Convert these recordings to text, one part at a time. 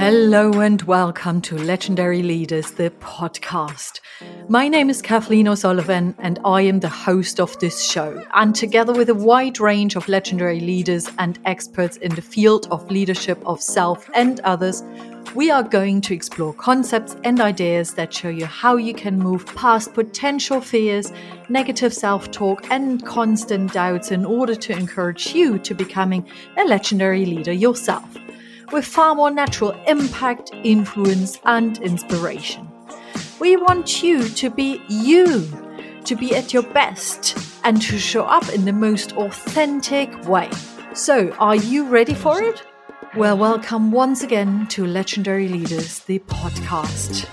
Hello and welcome to Legendary Leaders, the podcast. My name is Kathleen O'Sullivan and I am the host of this show. And together with a wide range of legendary leaders and experts in the field of leadership of self and others, we are going to explore concepts and ideas that show you how you can move past potential fears, negative self talk, and constant doubts in order to encourage you to becoming a legendary leader yourself with far more natural impact, influence, and inspiration. We want you to be you, to be at your best, and to show up in the most authentic way. So, are you ready for it? Well, welcome once again to Legendary Leaders, the podcast.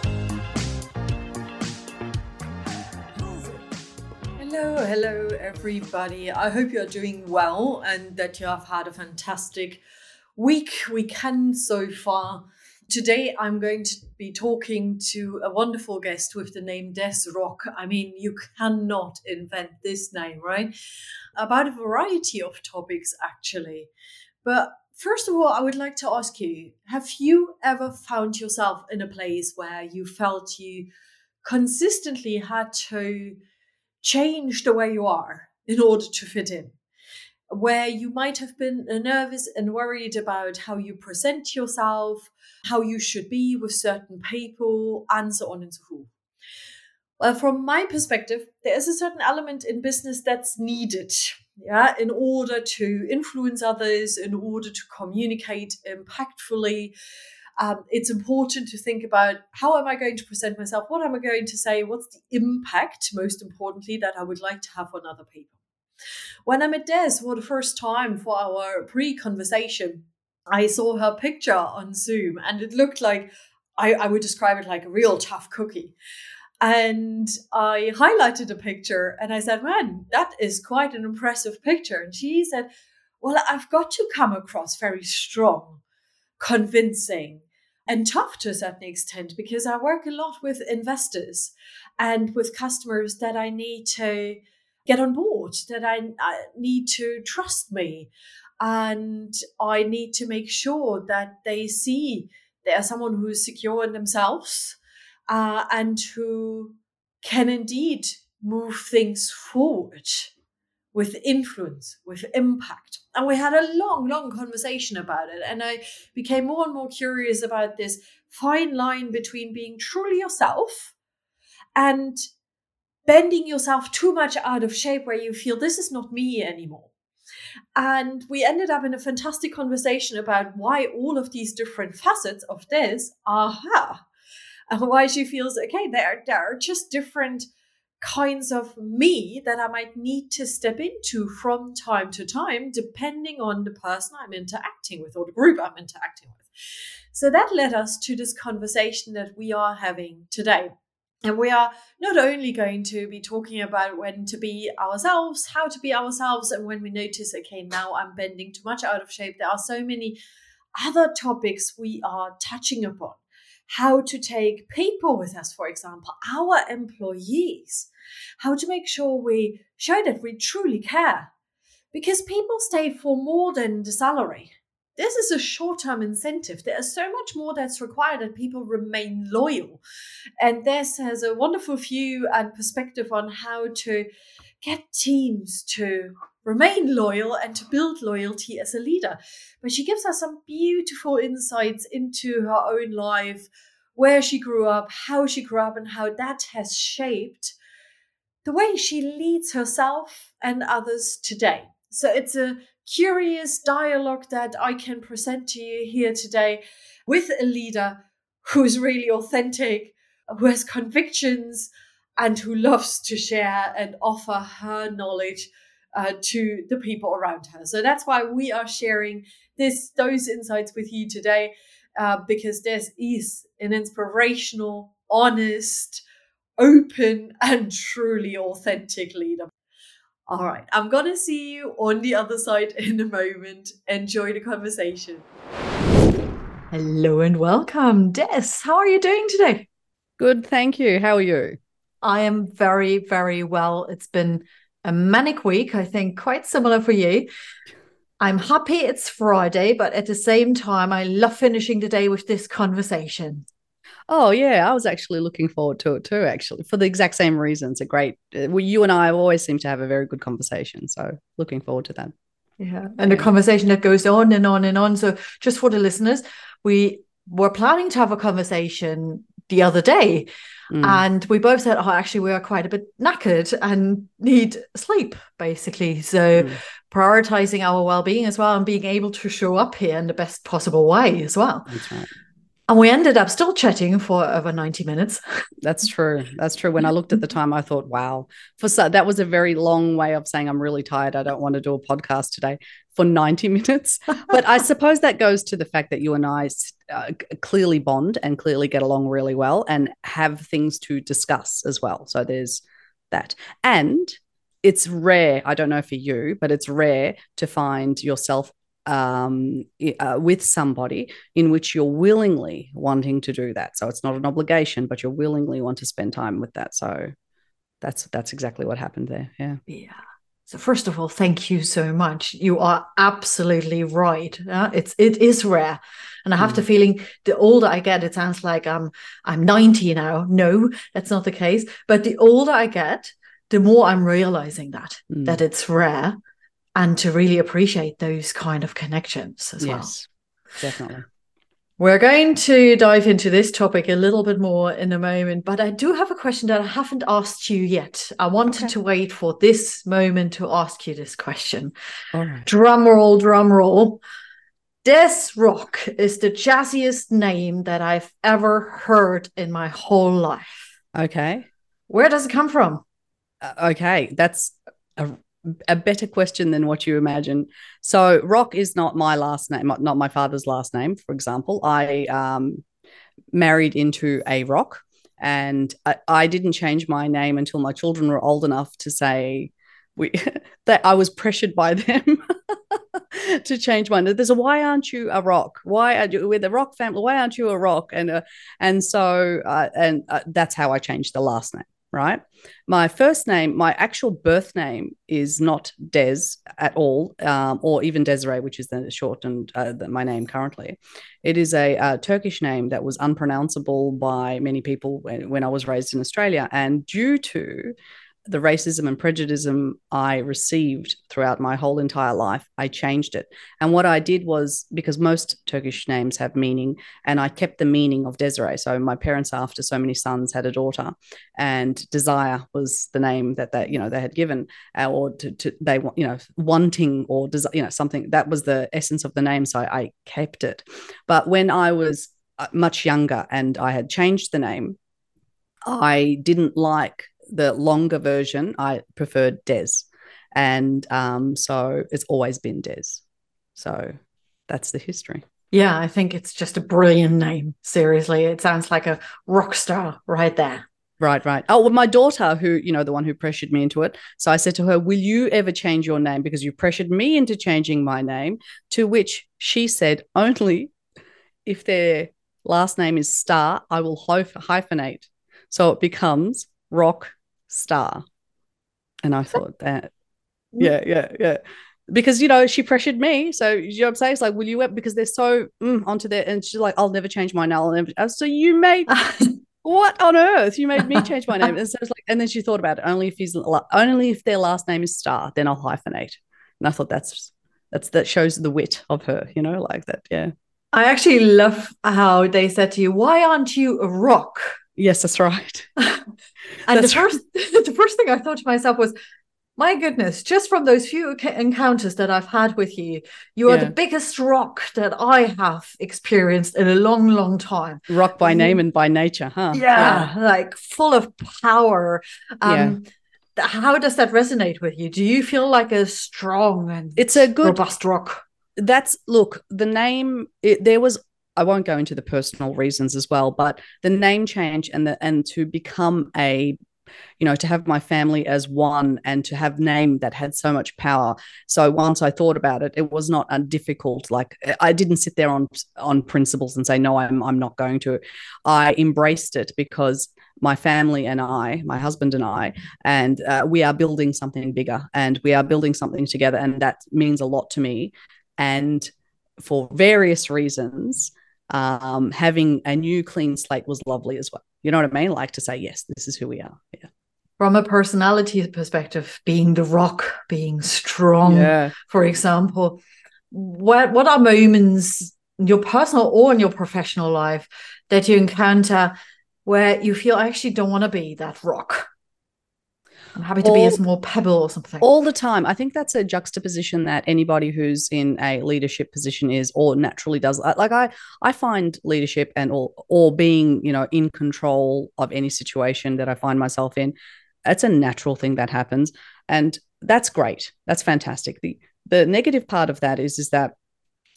Hello, hello, everybody. I hope you're doing well and that you have had a fantastic week, weekend so far. Today, I'm going to be talking to a wonderful guest with the name Dez Rock. I mean, you cannot invent this name, right? About a variety of topics, actually. But first of all, I would like to ask you have you ever found yourself in a place where you felt you consistently had to change the way you are in order to fit in? Where you might have been nervous and worried about how you present yourself, how you should be with certain people, and so on and so forth. Well, from my perspective, there is a certain element in business that's needed, yeah, in order to influence others, in order to communicate impactfully. Um, it's important to think about how am I going to present myself? What am I going to say? What's the impact, most importantly, that I would like to have on other people? When I met Dez for the first time for our pre conversation, I saw her picture on Zoom and it looked like I, I would describe it like a real tough cookie. And I highlighted a picture and I said, Man, that is quite an impressive picture. And she said, Well, I've got to come across very strong, convincing, and tough to a certain extent because I work a lot with investors and with customers that I need to get on board, that I, I need to trust me. And I need to make sure that they see they're someone who is secure in themselves uh, and who can indeed move things forward with influence, with impact. And we had a long, long conversation about it. And I became more and more curious about this fine line between being truly yourself and bending yourself too much out of shape where you feel this is not me anymore. And we ended up in a fantastic conversation about why all of these different facets of this are her. And why she feels, okay, there, there are just different kinds of me that I might need to step into from time to time, depending on the person I'm interacting with or the group I'm interacting with. So that led us to this conversation that we are having today. And we are not only going to be talking about when to be ourselves, how to be ourselves, and when we notice, okay, now I'm bending too much out of shape, there are so many other topics we are touching upon. How to take people with us, for example, our employees, how to make sure we show that we truly care. Because people stay for more than the salary this is a short term incentive. There is so much more that's required that people remain loyal. And this has a wonderful view and perspective on how to get teams to remain loyal and to build loyalty as a leader. But she gives us some beautiful insights into her own life, where she grew up, how she grew up, and how that has shaped the way she leads herself and others today. So it's a curious dialogue that I can present to you here today with a leader who's really authentic, who has convictions, and who loves to share and offer her knowledge uh, to the people around her. So that's why we are sharing this those insights with you today, uh, because this is an inspirational, honest, open, and truly authentic leader. All right, I'm gonna see you on the other side in a moment. Enjoy the conversation. Hello and welcome, Dez. How are you doing today? Good, thank you. How are you? I am very, very well. It's been a manic week, I think, quite similar for you. I'm happy it's Friday, but at the same time, I love finishing the day with this conversation. Oh yeah, I was actually looking forward to it too. Actually, for the exact same reasons. A great, uh, well, you and I always seem to have a very good conversation. So looking forward to that. Yeah, and yeah. a conversation that goes on and on and on. So just for the listeners, we were planning to have a conversation the other day, mm. and we both said, "Oh, actually, we are quite a bit knackered and need sleep, basically." So mm. prioritizing our well-being as well and being able to show up here in the best possible way as well. That's right. And we ended up still chatting for over 90 minutes. That's true. That's true. When I looked at the time, I thought, wow, for so, that was a very long way of saying I'm really tired. I don't want to do a podcast today for 90 minutes. But I suppose that goes to the fact that you and I uh, clearly bond and clearly get along really well and have things to discuss as well. So there's that. And it's rare, I don't know for you, but it's rare to find yourself um, uh, with somebody in which you're willingly wanting to do that. So it's not an obligation, but you willingly want to spend time with that. So that's that's exactly what happened there. Yeah. Yeah. So first of all, thank you so much. You are absolutely right. Uh, it's it is rare, and I have mm. the feeling the older I get, it sounds like I'm I'm 90 now. No, that's not the case. But the older I get, the more I'm realizing that mm. that it's rare and to really appreciate those kind of connections as well. yes, well. Definitely. We're going to dive into this topic a little bit more in a moment, but I do have a question that I haven't asked you yet. I wanted okay. to wait for this moment to ask you this question. All right. Drum roll, drum roll. Dez Rock is the jazziest name that I've ever heard in my whole life. Okay. Where does it come from? Uh, okay, that's a a better question than what you imagine. So, Rock is not my last name, not my father's last name. For example, I um, married into a Rock, and I, I, didn't change my name until my children were old enough to say we that I was pressured by them to change my name. There's a why aren't you a Rock? Why are you with the Rock family? Why aren't you a Rock? And uh, and so uh, and uh, that's how I changed the last name right? My first name, my actual birth name is not Dez at all, um, or even Desiree, which is the shortened uh, my name currently. It is a, a, Turkish name that was unpronounceable by many people when, when I was raised in Australia. And due to the racism and prejudice I received throughout my whole entire life, I changed it. And what I did was because most Turkish names have meaning, and I kept the meaning of Desiree. So my parents, after so many sons, had a daughter, and Desire was the name that they, you know, they had given, uh, or to, to they, you know, wanting or desire, you know, something that was the essence of the name. So I, I kept it. But when I was uh, much younger and I had changed the name, I didn't like the longer version, I preferred Dez. And um, so it's always been Dez. So that's the history. Yeah, I think it's just a brilliant name. Seriously, it sounds like a rock star right there. Right, right. Oh, well, my daughter, who, you know, the one who pressured me into it. So I said to her, Will you ever change your name? Because you pressured me into changing my name. To which she said, Only if their last name is Star, I will hyphenate. So it becomes Rock star. And I thought that, yeah, yeah, yeah. Because, you know, she pressured me. So, you know what I'm saying? It's like, will you, because they're so mm, onto that. And she's like, I'll never change my name. I'll never. So you made, what on earth? You made me change my name. And so it's like, and then she thought about it. Only if he's, only if their last name is Star, then I'll hyphenate. And I thought that's, that's, that shows the wit of her, you know, like that. Yeah. I actually love how they said to you, why aren't you a rock? Yes, that's right. and that's the first right. the first thing I thought to myself was, my goodness, just from those few encounters that I've had with you, you are the biggest rock that I have experienced in a long, long time. Rock by name and by nature, huh? Yeah, yeah. like full of power. Um, yeah. How does that resonate with you? Do you feel like a strong and it's a good robust rock? That's look. The name it, there was I won't go into the personal reasons as well, but the name change and the and to become a you know to have my family as one and to have name that had so much power so once i thought about it it was not a difficult like i didn't sit there on on principles and say no i'm i'm not going to i embraced it because my family and I, my husband and I, and uh, we are building something bigger and we are building something together. And that means a lot to me. And for various reasons, um, having a new clean slate was lovely as well. You know what I mean? Like to say, yes, this is who we are. Yeah. From a personality perspective, being the rock, being strong, yeah. for example, what what are moments in your personal or in your professional life that you encounter where you feel I actually don't want to be that rock? I'm happy to all, be a small pebble or something. All the time. I think that's a juxtaposition that anybody who's in a leadership position is or naturally does. Like I I find leadership and or or being, you know, in control of any situation that I find myself in, it's a natural thing that happens. And that's great. That's fantastic. The the negative part of that is is that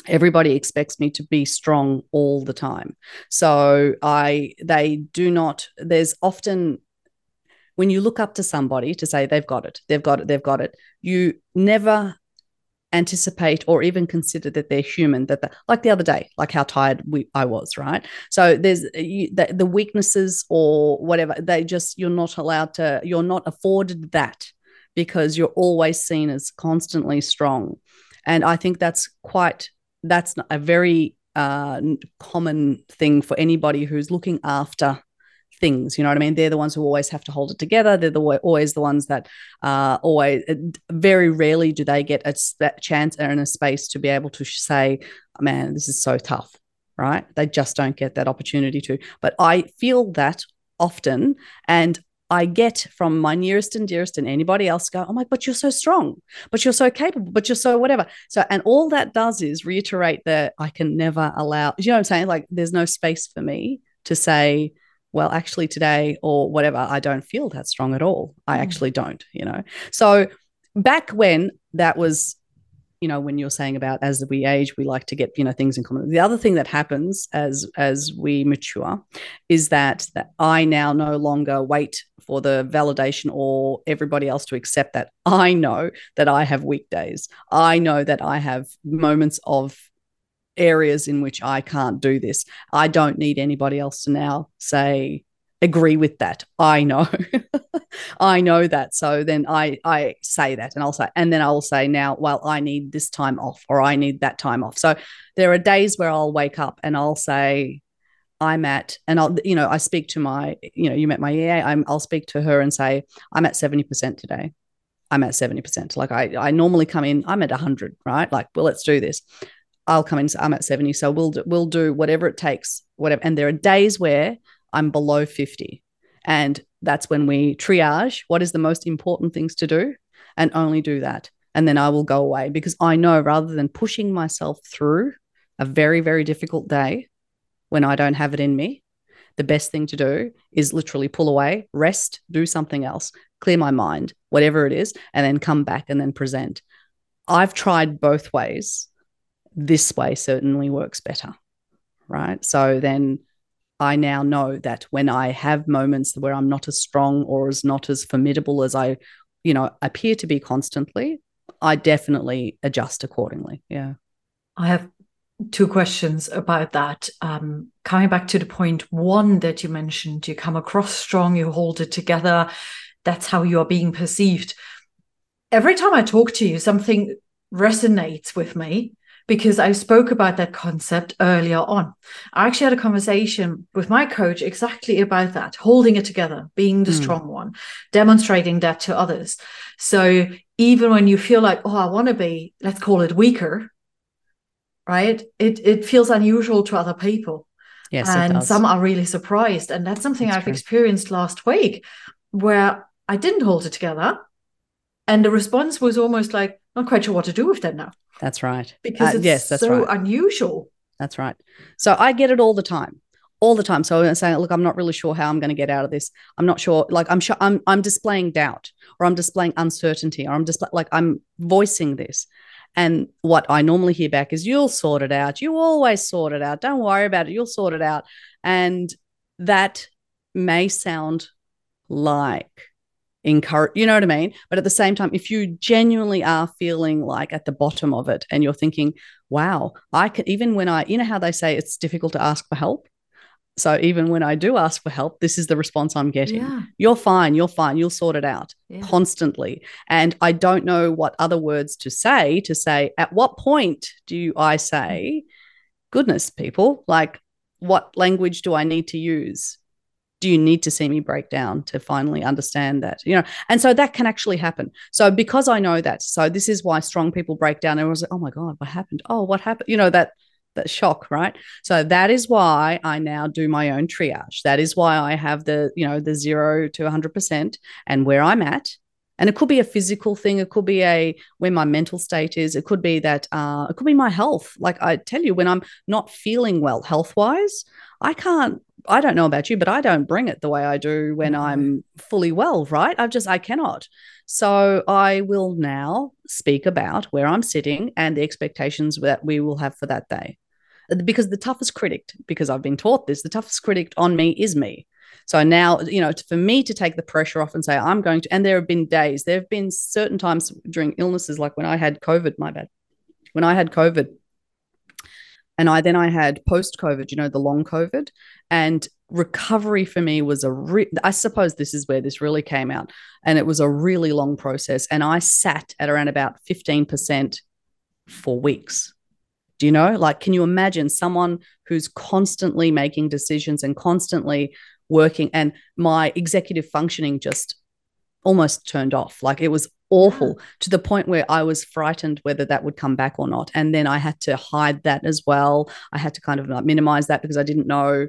everybody expects me to be strong all the time so i they do not there's often when you look up to somebody to say they've got it, they've got it, they've got it, you never anticipate or even consider that they're human that like the other day like how tired we I was right? So there's you, the, the weaknesses or whatever they just you're not allowed to you're not afforded that because you're always seen as constantly strong. And I think that's quite that's a very uh, common thing for anybody who's looking after things. You know what I mean? They're the ones who always have to hold it together. They're the always the ones that uh, always very rarely do they get a, a chance and a space to be able to say, "Man, this is so tough." Right? They just don't get that opportunity to. But I feel that often, and I get from my nearest and dearest and anybody else go, oh my, but you're so strong, but you're so capable, but you're so whatever. So, and all that does is reiterate that I can never allow, you know what I'm saying? Like, there's no space for me to say, well, actually, today or whatever, I don't feel that strong at all. I mm. actually don't, you know. So back when that was, you know, when you're saying about as we age, we like to get, you know, things in common. The other thing that happens as as we mature is that that I now no longer wait for the validation or everybody else to accept that I know that I have weekdays. I know that I have moments of areas in which I can't do this. I don't need anybody else to now say, agree with that. I know. I know that. So then I I say that and I'll say, and then I'll say now, well, I need this time off or I need that time off. So there are days where I'll wake up and I'll say, I'm at, and I'll, you know, I speak to my, you know, you met my EA, I'm, I'll speak to her and say, I'm at 70% today. I'm at 70%. Like I, I normally come in, I'm at 100, right? Like, well, let's do this. I'll come in. I'm at 70. So we'll do, we'll do whatever it takes, whatever. And there are days where I'm below 50. And that's when we triage what is the most important things to do and only do that. And then I will go away because I know rather than pushing myself through a very, very difficult day when I don't have it in me, the best thing to do is literally pull away, rest, do something else, clear my mind, whatever it is, and then come back and then present. I've tried both ways this way certainly works better. Right. So then I now know that when I have moments where I'm not as strong or as not as formidable as I, you know, appear to be constantly, I definitely adjust accordingly. Yeah. I have two questions about that. Um, coming back to the point one that you mentioned, you come across strong, you hold it together. That's how you are being perceived. Every time I talk to you, something resonates with me because I spoke about that concept earlier on. I actually had a conversation with my coach exactly about that, holding it together, being the mm. strong one, demonstrating that to others. So even when you feel like, oh, I want to be, let's call it weaker, right? It it feels unusual to other people. Yes, and some are really surprised. And that's something that's I've true. experienced last week where I didn't hold it together. And the response was almost like, not quite sure what to do with that now. That's right. Because uh, it's yes, that's so right. unusual. That's right. So I get it all the time. All the time. So I'm saying, look, I'm not really sure how I'm going to get out of this. I'm not sure. Like I'm sure I'm I'm displaying doubt or I'm displaying uncertainty or I'm just like I'm voicing this. And what I normally hear back is, you'll sort it out. You always sort it out. Don't worry about it. You'll sort it out. And that may sound like encourage you know what i mean? But at the same time if you genuinely are feeling like at the bottom of it and you're thinking wow i could even when i you know how they say it's difficult to ask for help? So even when i do ask for help this is the response i'm getting. Yeah. you're fine you're fine you'll sort it out Yeah. constantly. And i don't know what other words to say to say at what point do i say goodness people like what language do i need to use do you need to see me break down to finally understand that you know? And so that can actually happen. So because i know that so this is why strong people break down. And was like oh my god what happened? Oh what happened? You know that that shock right? So that is why i now do my own triage. That is why i have the you know the 0 to 100% and where i'm at. And it could be a physical thing. It could be a where my mental state is. It could be that uh, it could be my health. Like i tell you when i'm not feeling well health wise i can't i don't know about you but i don't bring it the way i do when i'm fully well right? I've just i cannot. So i will now speak about where i'm sitting and the expectations that we will have for that day. Because the toughest critic because i've been taught this the toughest critic on me is me. So now, you know, for me to take the pressure off and say, I'm going to, and there have been days, there have been certain times during illnesses, like when I had COVID, my bad, when I had COVID, and I then I had post COVID, you know, the long COVID, and recovery for me was a re- I suppose this is where this really came out, and it was a really long process, and I sat at around about fifteen percent for weeks. Do you know? Like, can you imagine someone who's constantly making decisions and constantly working, and my executive functioning just almost turned off? Like, it was awful to the point where I was frightened whether that would come back or not. And then I had to hide that as well. I had to kind of like minimize that because I didn't know.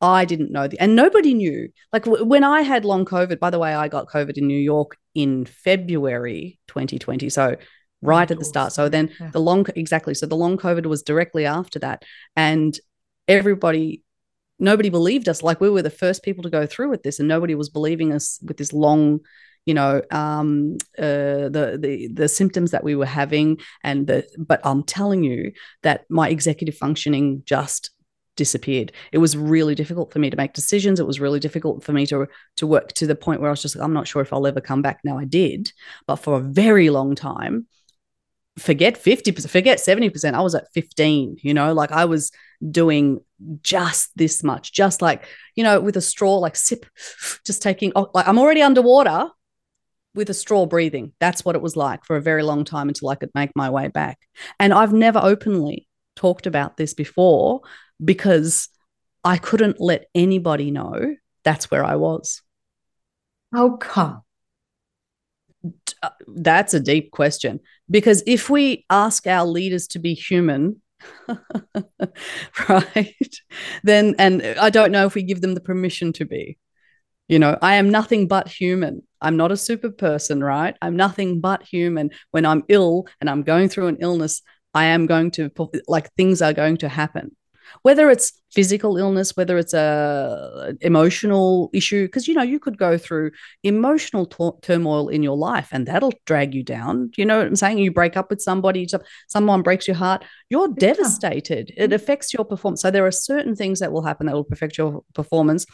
I didn't know the, and nobody knew. Like w- when I had long COVID, by the way, I got COVID in New York in February 2020. So oh right at the start. So then Yeah. the long, exactly. So the long COVID was directly after that. And everybody, nobody believed us. Like we were the first people to go through with this and nobody was believing us with this long, you know um uh the the the symptoms that we were having and the but i'm telling you that my executive functioning just disappeared. It was really difficult for me to make decisions. It was really difficult for me to to work to the point where i was just like i'm not sure if i'll ever come back. Now i did but for a very long time forget 50% forget 70% i was at 15 you know? Like i was doing just this much just like you know with a straw like sip just taking oh, like i'm already underwater with a straw breathing. That's what it was like for a very long time until I could make my way back. And I've never openly talked about this before because I couldn't let anybody know that's where I was. How come? Uh, That's a deep question because if we ask our leaders to be human, right, then, and I don't know if we give them the permission to be. You know, I am nothing but human. I'm not a super person, right? I'm nothing but human. When I'm ill and I'm going through an illness, I am going to, like, things are going to happen. Whether it's physical illness, whether it's a emotional issue, because you know you could go through emotional t- turmoil in your life, and that'll drag you down. You know what I'm saying? You break up with somebody, someone breaks your heart, you're devastated. It mm-hmm. affects your performance. So there are certain things that will happen that will affect your performance.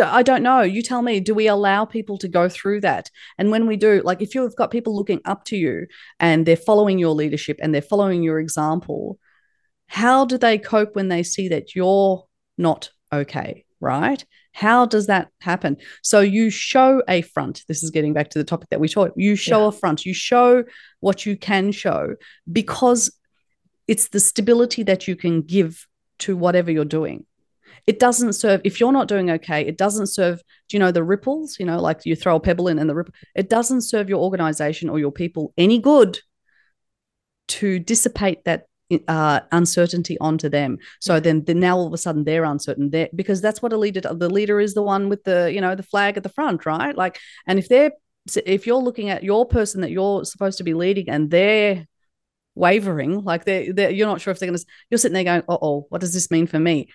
I don't know. You tell me. Do we allow people to go through that? And when we do, like if you've got people looking up to you and they're following your leadership and they're following your example, how do they cope when they see that you're not okay? Right? How does that happen? So you show a front. This is getting back to the topic that we taught. You show Yeah. a front. You show what you can show because it's the stability that you can give to whatever you're doing. It doesn't serve if you're not doing okay. It doesn't serve. Do you know the ripples? You know, like you throw a pebble in and the ripple. It doesn't serve your organization or your people any good to dissipate that uh, uncertainty onto them. So then, then now all of a sudden they're uncertain there because that's what a leader. The leader is the one with the you know the flag at the front, right? Like, and if they're if you're looking at your person that you're supposed to be leading and they're wavering, like they're, they're you're not sure if they're going to. You're sitting there going, "Oh, what does this mean for me?"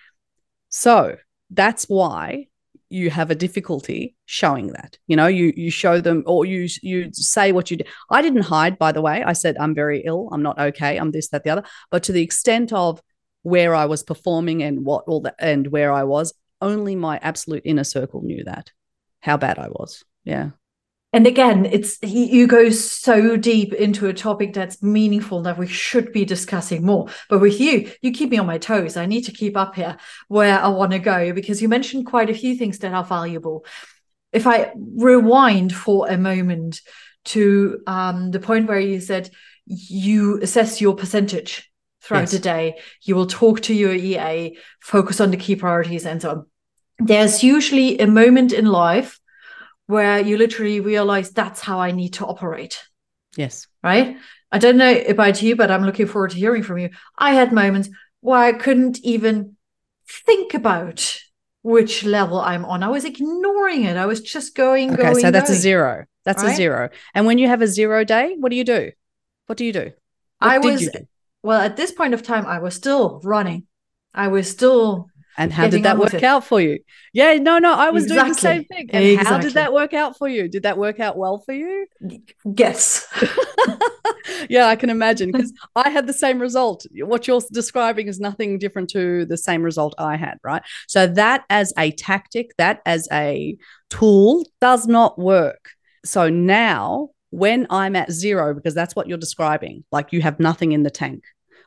So that's why you have a difficulty showing that you know you you show them or you you say what you do i didn't hide by the way i said i'm very ill i'm not okay i'm this that the other but to the extent of where i was performing and what all that and where i was only my absolute inner circle knew that how bad I was. Yeah. And again, it's you go so deep into a topic that's meaningful that we should be discussing more. But with you, you keep me on my toes. I need to keep up here where I want to go because you mentioned quite a few things that are valuable. If I rewind for a moment to um, the point where you said you assess your percentage throughout yes. the day, you will talk to your EA, focus on the key priorities, and so on. There's usually a moment in life where you literally realize that's how I need to operate. Yes. Right. I don't know about you, but I'm looking forward to hearing from you. I had moments where I couldn't even think about which level I'm on. I was ignoring it. I was just going, okay, going. So that's going. a zero. That's right? a zero. And when you have a zero day, what do you do? What do you do? What I was, well, at this point of time, I was still running. I was still and how did that work out for you? Yeah, no, no, I was exactly. doing the same thing. And exactly. how did that work out for you? Did that work out well for you? Yes. yeah, I can imagine because I had the same result. What you're describing is nothing different to the same result I had, right? So that as a tactic, that as a tool does not work. So now when I'm at zero, because that's what you're describing, like you have nothing in the tank.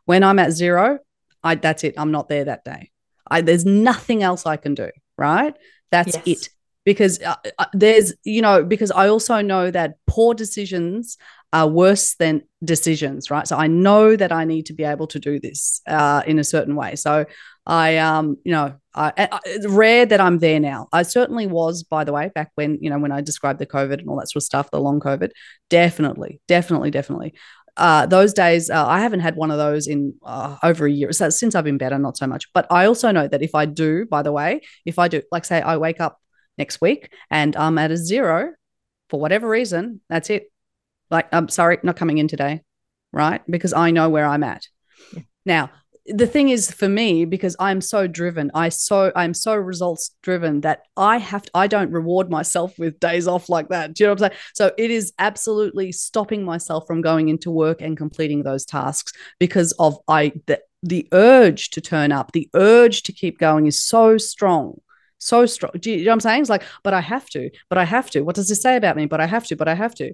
When I'm at zero, I that's it. I'm not there that day. I, there's nothing else I can do, right? That's yes. it. Because uh, uh, there's, you know, because I also know that poor decisions are worse than decisions, right? So I know that I need to be able to do this uh, in a certain way. So I, um, you know, I, I, it's rare that I'm there now. I certainly was, by the way, back when, you know, when I described the COVID and all that sort of stuff, the long COVID. Definitely, definitely, definitely uh, those days, uh, I haven't had one of those in uh, over a year. So since I've been better, not so much. But I also know that if I do, by the way, if I do, like say I wake up next week and I'm at a zero for whatever reason, that's it. Like, I'm sorry, not coming in today, right? Because I know where I'm at. Yeah. Now, the thing is for me because i'm so driven i so i'm so results driven that i have to, i don't reward myself with days off like that. Do you know what i'm saying? So it is absolutely stopping myself from going into work and completing those tasks because of i the, the urge to turn up the urge to keep going is so strong so strong do you, you know what i'm saying? It's like but i have to but i have to. What does this say about me? But i have to but i have to.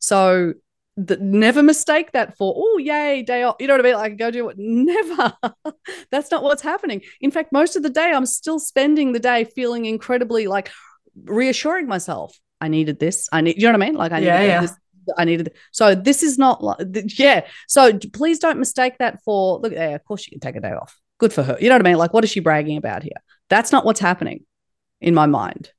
So that never mistake that for oh yay day off you know what i mean? Like go do it never. That's not what's happening. In fact most of the day i'm still spending the day feeling incredibly like reassuring myself. I needed this. I need you know what i mean? Like i yeah, needed yeah. this. I needed so this is not like yeah. So please don't mistake that for look yeah of course she can take a day off. Good for her. You know what I mean? Like what is she bragging about here? That's not what's happening in my mind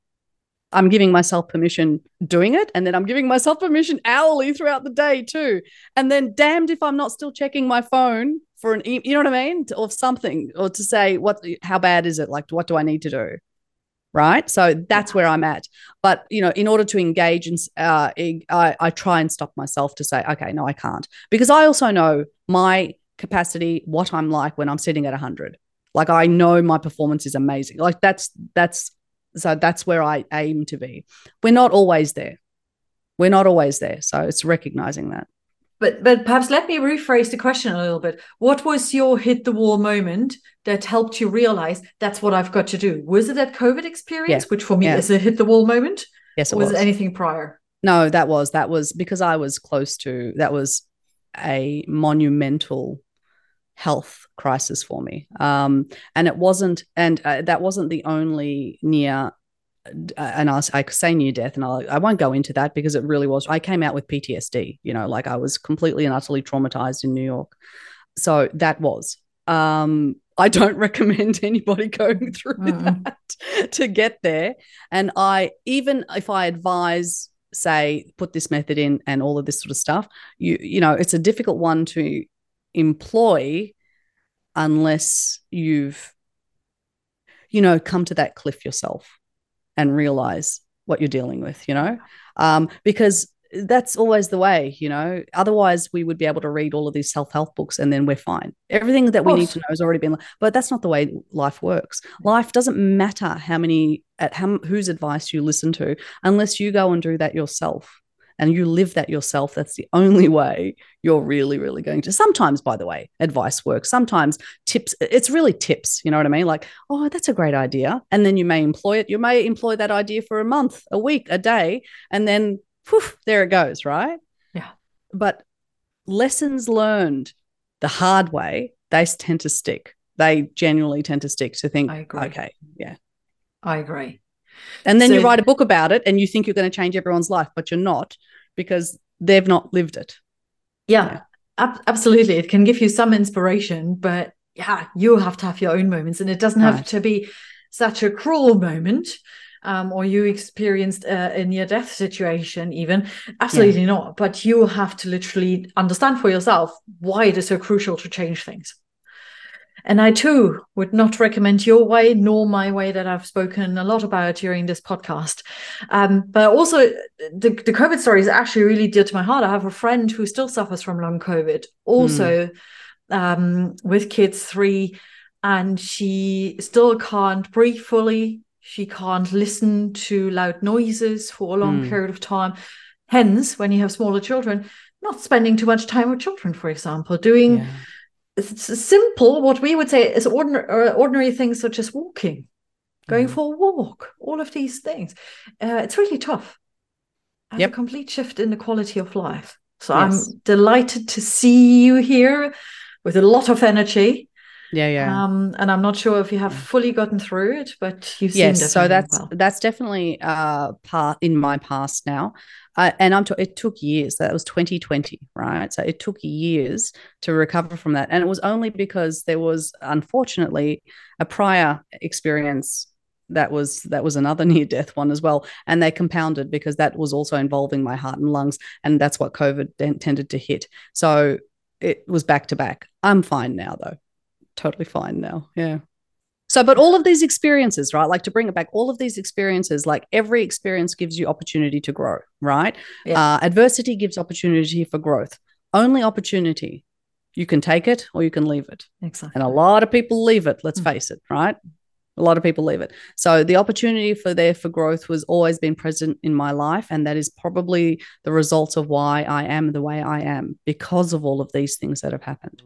I'm giving myself permission doing it. And then I'm giving myself permission hourly throughout the day too. And then damned if I'm not still checking my phone for an, you know what I mean? Or something, or to say, what, how bad is it? Like, what do I need to do? Right. So that's where I'm at. But, you know, in order to engage and uh, I, I try and stop myself to say, okay, no, I can't. Because I also know my capacity, what I'm like when I'm sitting at 100. Like I know my performance is amazing. Like that's, that's, so that's where I aim to be. We're not always there. We're not always there. So it's recognizing that. But but perhaps let me rephrase the question a little bit. What was your hit the wall moment that helped you realize that's what I've got to do? Was it that COVID experience, yeah. which for me yeah. is a hit the wall moment? Yes, it was, was it anything prior? No, that was that was because I was close to that was a monumental health crisis for me. Um, and it wasn't, and uh, that wasn't the only near. Uh, and I, I say near death, and I'll, I won't go into that because it really was. I came out with PTSD, you know, like I was completely and utterly traumatized in New York. So that was. Um, I don't recommend anybody going through mm. that to get there. And I, even if I advise, say, put this method in and all of this sort of stuff, you, you know, it's a difficult one to employ unless you've you know come to that cliff yourself and realize what you're dealing with you know? Um, because that's always the way you know? Otherwise we would be able to read all of these self-help books and then we're fine. Everything that we need to know has already been but that's not the way life works. Life doesn't matter how many at how whose advice you listen to unless you go and do that yourself and you live that yourself, that's the only way you're really, really going to. Sometimes, by the way, advice works. Sometimes tips, it's really tips. You know what I mean? Like, oh, that's a great idea. And then you may employ it. You may employ that idea for a month, a week, a day, and then poof, there it goes, right? Yeah. But lessons learned the hard way, they tend to stick. They genuinely tend to stick to think, okay, yeah. I agree. And then so, you write a book about it and you think you're going to change everyone's life, but you're not because they've not lived it. Yeah, yeah. Ab- absolutely. It can give you some inspiration, but yeah, you have to have your own moments and it doesn't have right. to be such a cruel moment. Um, or you experienced a, a near death situation, even absolutely yeah. not. But you have to literally understand for yourself why it is so crucial to change things. And I too would not recommend your way nor my way that I've spoken a lot about during this podcast. Um, but also, the, the COVID story is actually really dear to my heart. I have a friend who still suffers from long COVID, also mm. um, with kids three, and she still can't breathe fully. She can't listen to loud noises for a long mm. period of time. Hence, when you have smaller children, not spending too much time with children, for example, doing. Yeah simple, what we would say is ordinary, uh, ordinary things such as walking, going mm. for a walk, all of these things. Uh, it's really tough. Yep. a complete shift in the quality of life. So yes. I'm delighted to see you here with a lot of energy. Yeah, yeah. Um, and I'm not sure if you have fully gotten through it, but you've yes. so that's well. that's definitely uh part in my past now. And I'm t- it took years. That was 2020, right? So it took years to recover from that, and it was only because there was unfortunately a prior experience that was that was another near death one as well, and they compounded because that was also involving my heart and lungs, and that's what COVID tended to hit. So it was back to back. I'm fine now though, totally fine now. Yeah. So, but all of these experiences, right? Like to bring it back, all of these experiences, like every experience gives you opportunity to grow, right? Yeah. Uh, adversity gives opportunity for growth. Only opportunity. You can take it or you can leave it. Exactly. And a lot of people leave it, let's mm-hmm. face it, right? A lot of people leave it. So the opportunity for there for growth was always been present in my life. And that is probably the result of why I am the way I am because of all of these things that have happened.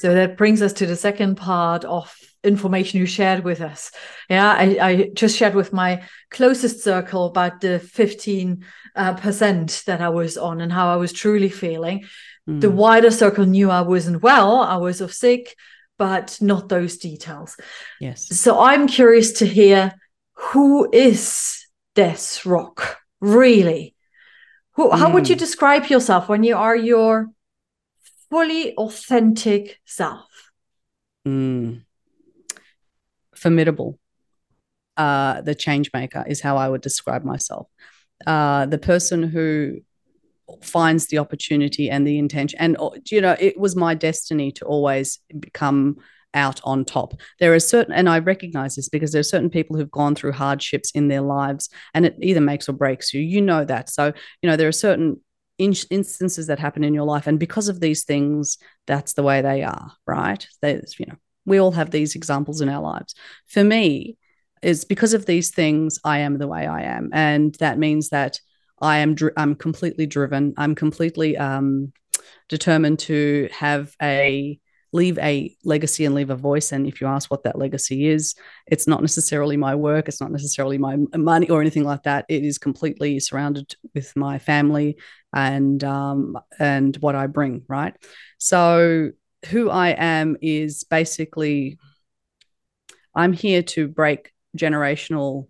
So that brings us to the second part of information you shared with us. Yeah, I, I just shared with my closest circle about the 15 uh, percent that I was on and how I was truly feeling. Mm. The wider circle knew I wasn't well, I was off sick, but not those details. Yes. So I'm curious to hear who is Dez Rock really? Who, mm. How would you hmm. describe yourself when you are your fully authentic self? Mm. Formidable. Uh, the change maker is how I would describe myself. Uh, the person who finds the opportunity and the intention. And, uh, you know, it was my destiny to always become out on top. There are certain, and I recognize this because there are certain people who've gone through hardships in their lives and it either makes or breaks you. You know that. So, you know, there are certain in- instances that happen in your life. And because of these things that's the way they are right? There's you know we all have these examples in our lives. For me is because of these things i am the way i am. And that means that i am dr- i'm completely driven. I'm completely um, determined to have a leave a legacy and leave a voice. And if you ask what that legacy is, it's not necessarily my work, it's not necessarily my money or anything like that. It is completely surrounded with my family and um, and what I bring. Right. So who I am is basically I'm here to break generational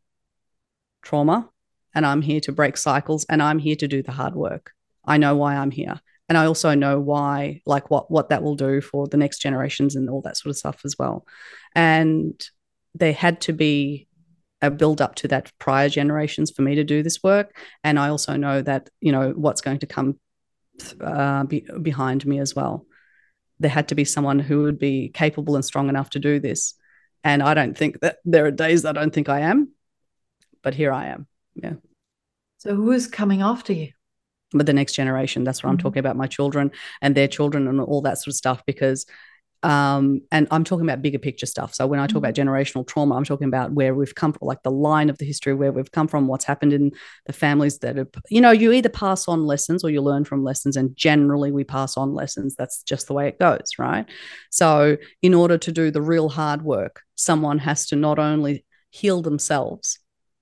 trauma and I'm here to break cycles and I'm here to do the hard work. I know why I'm here and I also know why, like what what that will do for the next generations and all that sort of stuff as well. And there had to be a build up to that prior generations for me to do this work, and I also know that you know what's going to come uh, be, behind me as well. There had to be someone who would be capable and strong enough to do this, and I don't think that there are days I don't think I am, but here I am. Yeah. So who is coming after you? But the next generation that's what mm-hmm. i'm talking about my children and their children and all that sort of stuff because um, and I'm talking about bigger picture stuff. So when I talk about generational trauma, I'm talking about where we've come from, like the line of the history where we've come from, what's happened in the families that have, you know, you either pass on lessons or you learn from lessons, and generally we pass on lessons. That's just the way it goes, right? So in order to do the real hard work, someone has to not only heal themselves,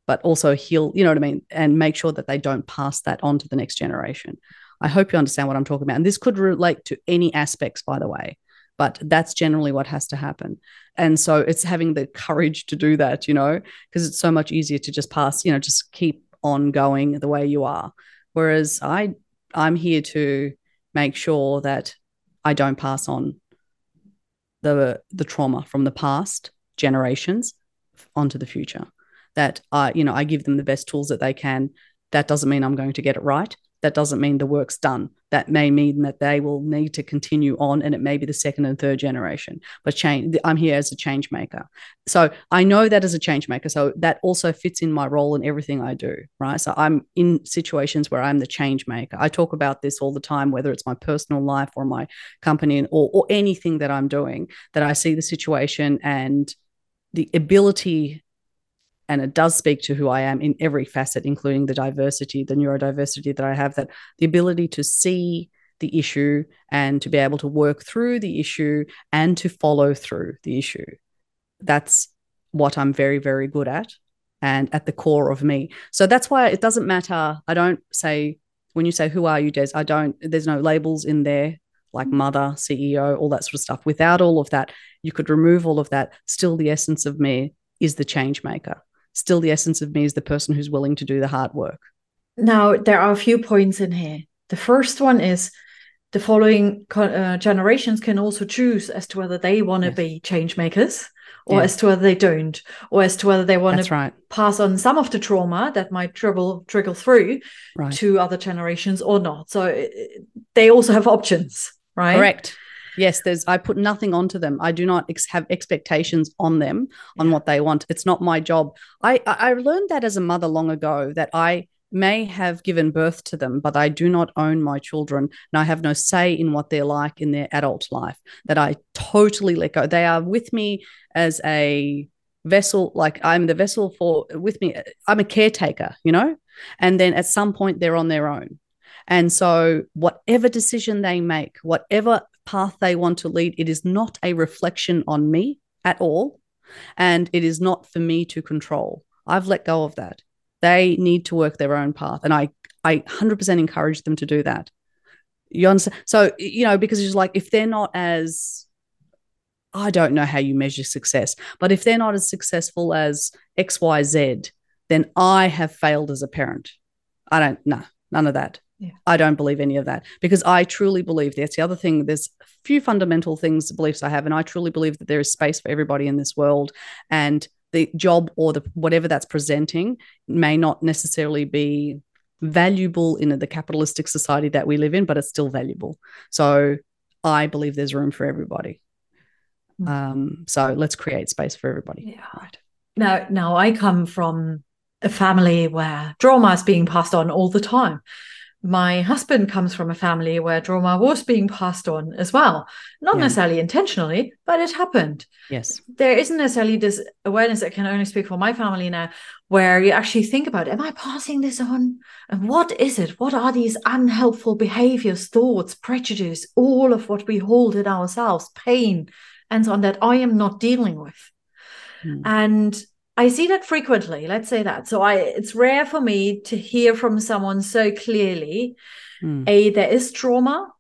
but also heal, you know what I mean, and make sure that they don't pass that on to the next generation. I hope you understand what I'm talking about. And this could relate to any aspects, by the way but that's generally what has to happen and so it's having the courage to do that you know because it's so much easier to just pass you know just keep on going the way you are whereas i i'm here to make sure that i don't pass on the the trauma from the past generations onto the future that i you know i give them the best tools that they can that doesn't mean i'm going to get it right that doesn't mean the work's done. That may mean that they will need to continue on, and it may be the second and third generation. But change, I'm here as a change maker, so I know that as a change maker. So that also fits in my role in everything I do, right? So I'm in situations where I'm the change maker. I talk about this all the time, whether it's my personal life or my company, or or anything that I'm doing. That I see the situation and the ability and it does speak to who I am in every facet, including the diversity, the neurodiversity that I have, that the ability to see the issue and to be able to work through the issue and to follow through the issue. That's what I'm very, very good at and at the core of me. So that's why it doesn't matter. I don't say, when you say, Who are you, Dez? I don't, there's no labels in there like mother, CEO, all that sort of stuff. Without all of that, you could remove all of that. Still, the essence of me is the change maker still the essence of me is the person who's willing to do the hard work. Now, there are a few points in here. The first one is the following uh, generations can also choose as to whether they want to yes. be change makers or yeah. as to whether they don't, or as to whether they want That's to right. pass on some of the trauma that might trickle trickle through right. to other generations or not. So they also have options, right? Correct yes there's i put nothing onto them i do not ex- have expectations on them on yeah. what they want it's not my job i i learned that as a mother long ago that i may have given birth to them, but I do not own my children and I have no say in what they're like in their adult life. That I totally let go. They are with me as a vessel, like I'm the vessel for with me. I'm a caretaker, you know? And then at some point they're on their own. And so, whatever decision they make, whatever path they want to lead, it is not a reflection on me at all. And it is not for me to control. I've let go of that. They need to work their own path. And I, I 100% encourage them to do that. You understand? So, you know, because it's like if they're not as, I don't know how you measure success, but if they're not as successful as XYZ, then I have failed as a parent. I don't, no, none of that. Yeah. I don't believe any of that because I truly believe that's the other thing. There's a few fundamental things, beliefs I have, and I truly believe that there is space for everybody in this world. And the job or the whatever that's presenting may not necessarily be valuable in the capitalistic society that we live in, but it's still valuable. So I believe there's room for everybody. Mm. Um, so let's create space for everybody. Yeah. Right. Now, now I come from a family where trauma is being passed on all the time my husband comes from a family where trauma was being passed on as well. Not yeah. necessarily intentionally, but it happened. Yes. There isn't necessarily this awareness I can only speak for my family now, where you actually think about, am I passing this on? And what is it? What are these unhelpful behaviors, thoughts, prejudice, all of what we hold in ourselves, pain, and so on that I am not dealing with? Hmm. And I see that frequently. Let's say that. So I, it's rare for me to hear from someone so clearly. Mm. A, there is trauma.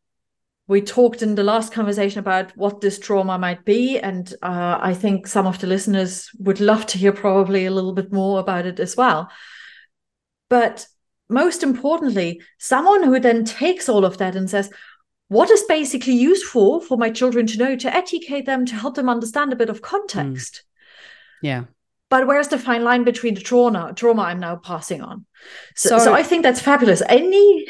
We talked in the last conversation about what this trauma might be, and uh, I think some of the listeners would love to hear probably a little bit more about it as well. But most importantly, someone who then takes all of that and says, what is basically useful for my children to know to educate them to help them understand a bit of context mm. yeah but where's the fine line between the trauma trauma i'm now passing on? So, so i think that's fabulous. Any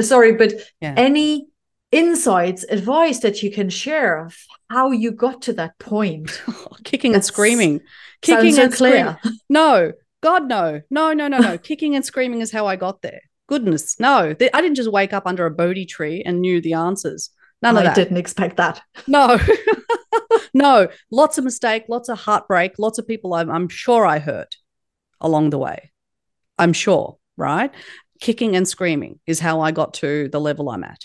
sorry but yeah. any insights advice that you can share of how you got to that point? Kicking and screaming. kicking so and clear. Screaming. no god no. No no no no. Kicking and screaming is how i got there. Goodness no. I didn't just wake up under a bodhi tree and knew the answers None of I that. didn't expect that. No, no, lots of mistake, lots of heartbreak, lots of people I'm, I'm sure I hurt along the way. I'm sure, right? Kicking and screaming is how I got to the level I'm at.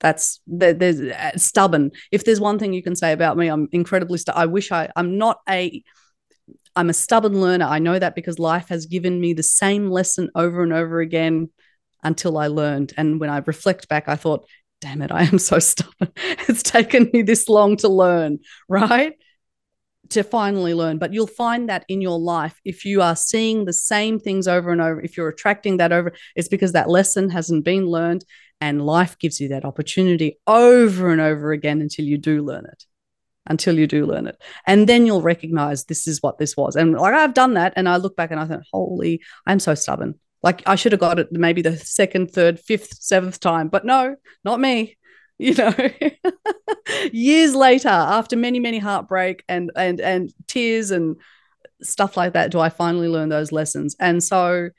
That's there's uh, stubborn. If there's one thing you can say about me, I'm incredibly. Stu- I wish I. I'm not a. I'm a stubborn learner. I know that because life has given me the same lesson over and over again until I learned. And when I reflect back, I thought, damn it, I am so stubborn. it's taken me this long to learn, right? To finally learn. But you'll find that in your life, if you are seeing the same things over and over, if you're attracting that over, it's because that lesson hasn't been learned. And life gives you that opportunity over and over again until you do learn it. Until you do learn it. And then you'll recognize this is what this was. And like I've done that. And I look back and I think, holy, I'm so stubborn. Like I should have got it maybe the second, third, fifth, seventh time, but no, not me. You know, years later, after many, many heartbreak and and and tears and stuff like that, do I finally learn those lessons? And so,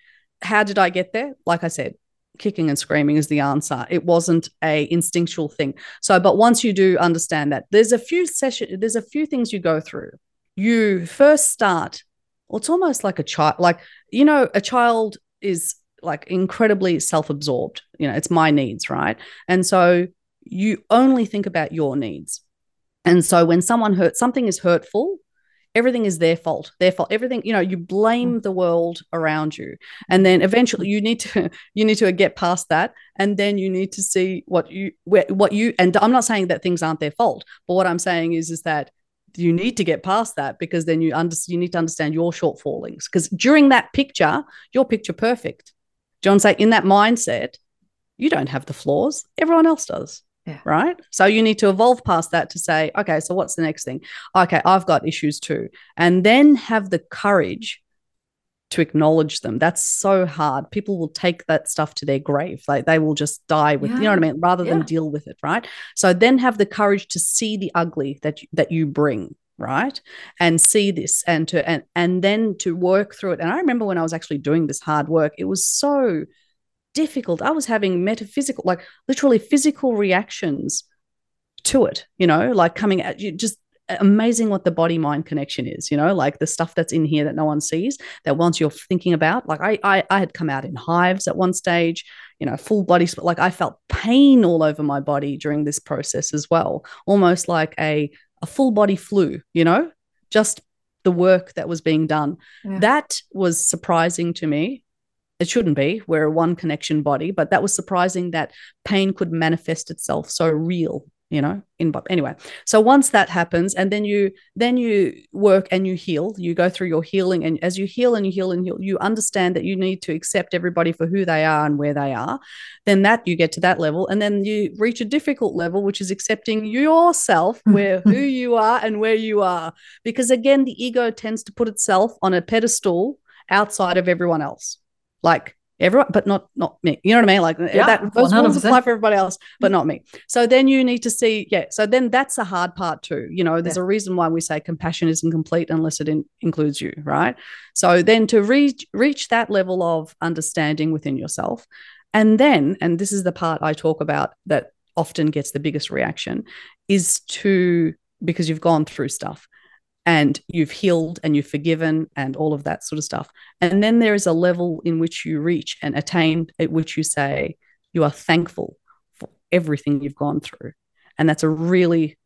how did I get there? Like I said, kicking and screaming is the answer. It wasn't a instinctual thing. So, but once you do understand that, there's a few session, there's a few things you go through. You first start. Well, it's almost like a child, like you know, a child is like incredibly self-absorbed you know it's my needs right? And so you only think about your needs. And so when someone hurts something is hurtful everything is their fault their fault everything you know you blame mm. the world around you. And then eventually you need to you need to get past that and then you need to see what you what you and i'm not saying that things aren't their fault but what i'm saying is is that you need to get past that because then you under, you need to understand your shortfallings. Because during that picture you're picture perfect. John say in that mindset you don't have the flaws. Everyone else does yeah. right? So you need to evolve past that to say okay so what's the next thing? Okay i've got issues too. And then have the courage to acknowledge them. That's so hard. People will take that stuff to their grave. Like they will just die with yeah. you know what i mean? Rather than deal with it right? So then have the courage to see the ugly that you, that you bring right? And see this and to and and then to work through it. And i remember when i was actually doing this hard work it was so difficult. I was having metaphysical like literally physical reactions to it you know like coming at you just amazing what the body mind connection is you know like the stuff that's in here that no one sees that once you're thinking about like I, I i had come out in hives at one stage you know full body like i felt pain all over my body during this process as well. Almost like a a full body flu you know just the work that was being done. Yeah. that was surprising to me. It shouldn't be. We're a one connection body but that was surprising that pain could manifest itself so real you know in anyway so once that happens and then you then you work and you heal you go through your healing and as you heal and you heal and heal you understand that you need to accept everybody for who they are and where they are then that you get to that level and then you reach a difficult level which is accepting yourself mm-hmm. where who you are and where you are. Because again the ego tends to put itself on a pedestal outside of everyone else. Like everyone but not not me. You know what i mean? Like yeah, that those 100%. rules apply for everybody else but not me. So then you need to see yeah so then that's the hard part too. You know there's yeah. a reason why we say compassion isn't complete unless it in, includes you right? So then to reach reach that level of understanding within yourself and then and this is the part i talk about that often gets the biggest reaction is to because you've gone through stuff and you've healed and you've forgiven and all of that sort of stuff. And then there is a level in which you reach and attain at which you say you are thankful for everything you've gone through. And that's a really,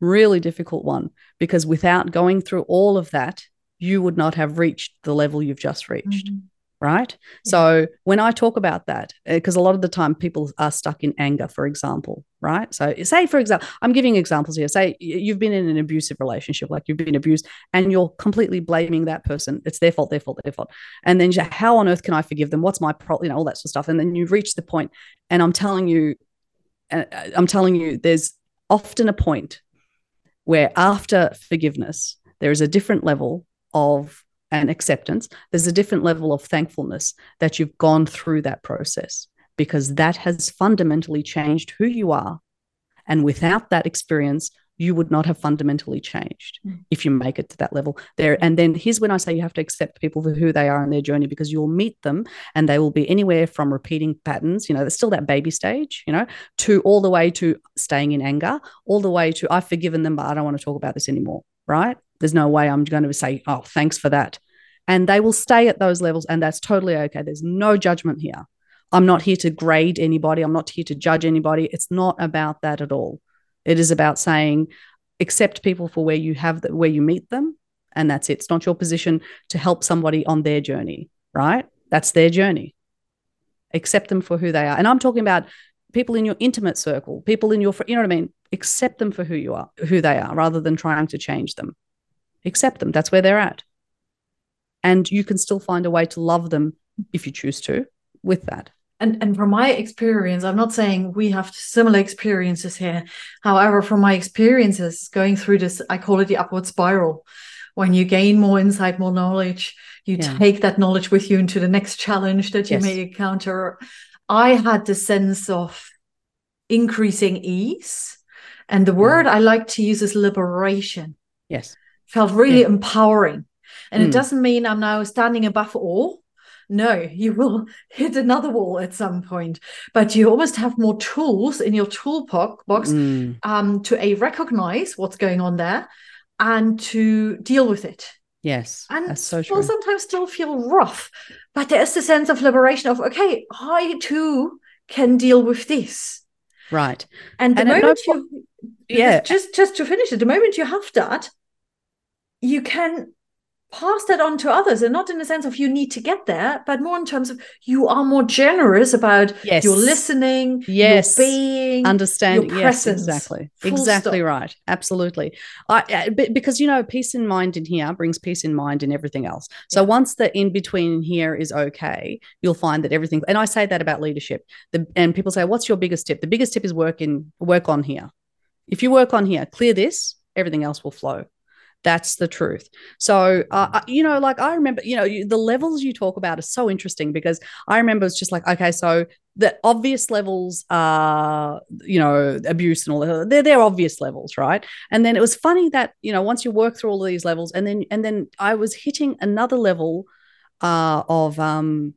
really difficult one because without going through all of that, you would not have reached the level you've just reached. Mm-hmm right? Yeah. so when i talk about that because uh, a lot of the time people are stuck in anger for example right? So say for example i'm giving examples here. Say you've been in an abusive relationship like you've been abused and you're completely blaming that person. It's their fault their fault their fault. And then how on earth can i forgive them? What's my problem you know all that sort of stuff. And then you reach the point and i'm telling you uh, i'm telling you there's often a point where after forgiveness there is a different level of and acceptance, there's a different level of thankfulness that you've gone through that process because that has fundamentally changed who you are. And without that experience, you would not have fundamentally changed mm. if you make it to that level there and then here's when i say you have to accept people for who they are in their journey because you'll meet them and they will be anywhere from repeating patterns you know there's still that baby stage you know to all the way to staying in anger all the way to i've forgiven them but i don't want to talk about this anymore right there's no way i'm going to say oh thanks for that and they will stay at those levels and that's totally okay there's no judgment here i'm not here to grade anybody i'm not here to judge anybody it's not about that at all it is about saying, accept people for where you have the, where you meet them, and that's it. It's not your position to help somebody on their journey, right? That's their journey. Accept them for who they are. And I'm talking about people in your intimate circle, people in your, you know what I mean? Accept them for who you are, who they are, rather than trying to change them. Accept them. That's where they're at. And you can still find a way to love them if you choose to with that and and from my experience i'm not saying we have similar experiences here however from my experiences going through this i call it the upward spiral when you gain more insight more knowledge you yeah. take that knowledge with you into the next challenge that you yes. may encounter i had the sense of increasing ease and the word yeah. i like to use is liberation yes felt really yeah. empowering and mm. it doesn't mean i'm now standing above all no, you will hit another wall at some point. But you almost have more tools in your toolbox mm. um, to a recognize what's going on there and to deal with it. Yes, and that's so true. will sometimes still feel rough, but there is the sense of liberation of okay, I too can deal with this. Right. And the and moment no you, yeah, just just to finish it, the moment you have that, you can pass that on to others and not in the sense of you need to get there but more in terms of you are more generous about yes. your listening yes. your being understanding your yes exactly. Exactly stop. right. Absolutely. I, uh, because you know peace in mind in here brings peace in mind in everything else. So yeah. once the in between here is okay you'll find that everything and i say that about leadership the, and people say what's your biggest tip? The biggest tip is work in work on here. If you work on here clear this everything else will flow that's the truth. So, uh, you know, like I remember, you know, you, the levels you talk about are so interesting because I remember it's just like, okay, so the obvious levels are, you know, abuse and all that. They're, they're obvious levels, right? And then it was funny that, you know, once you work through all of these levels and then, and then I was hitting another level uh, of, um,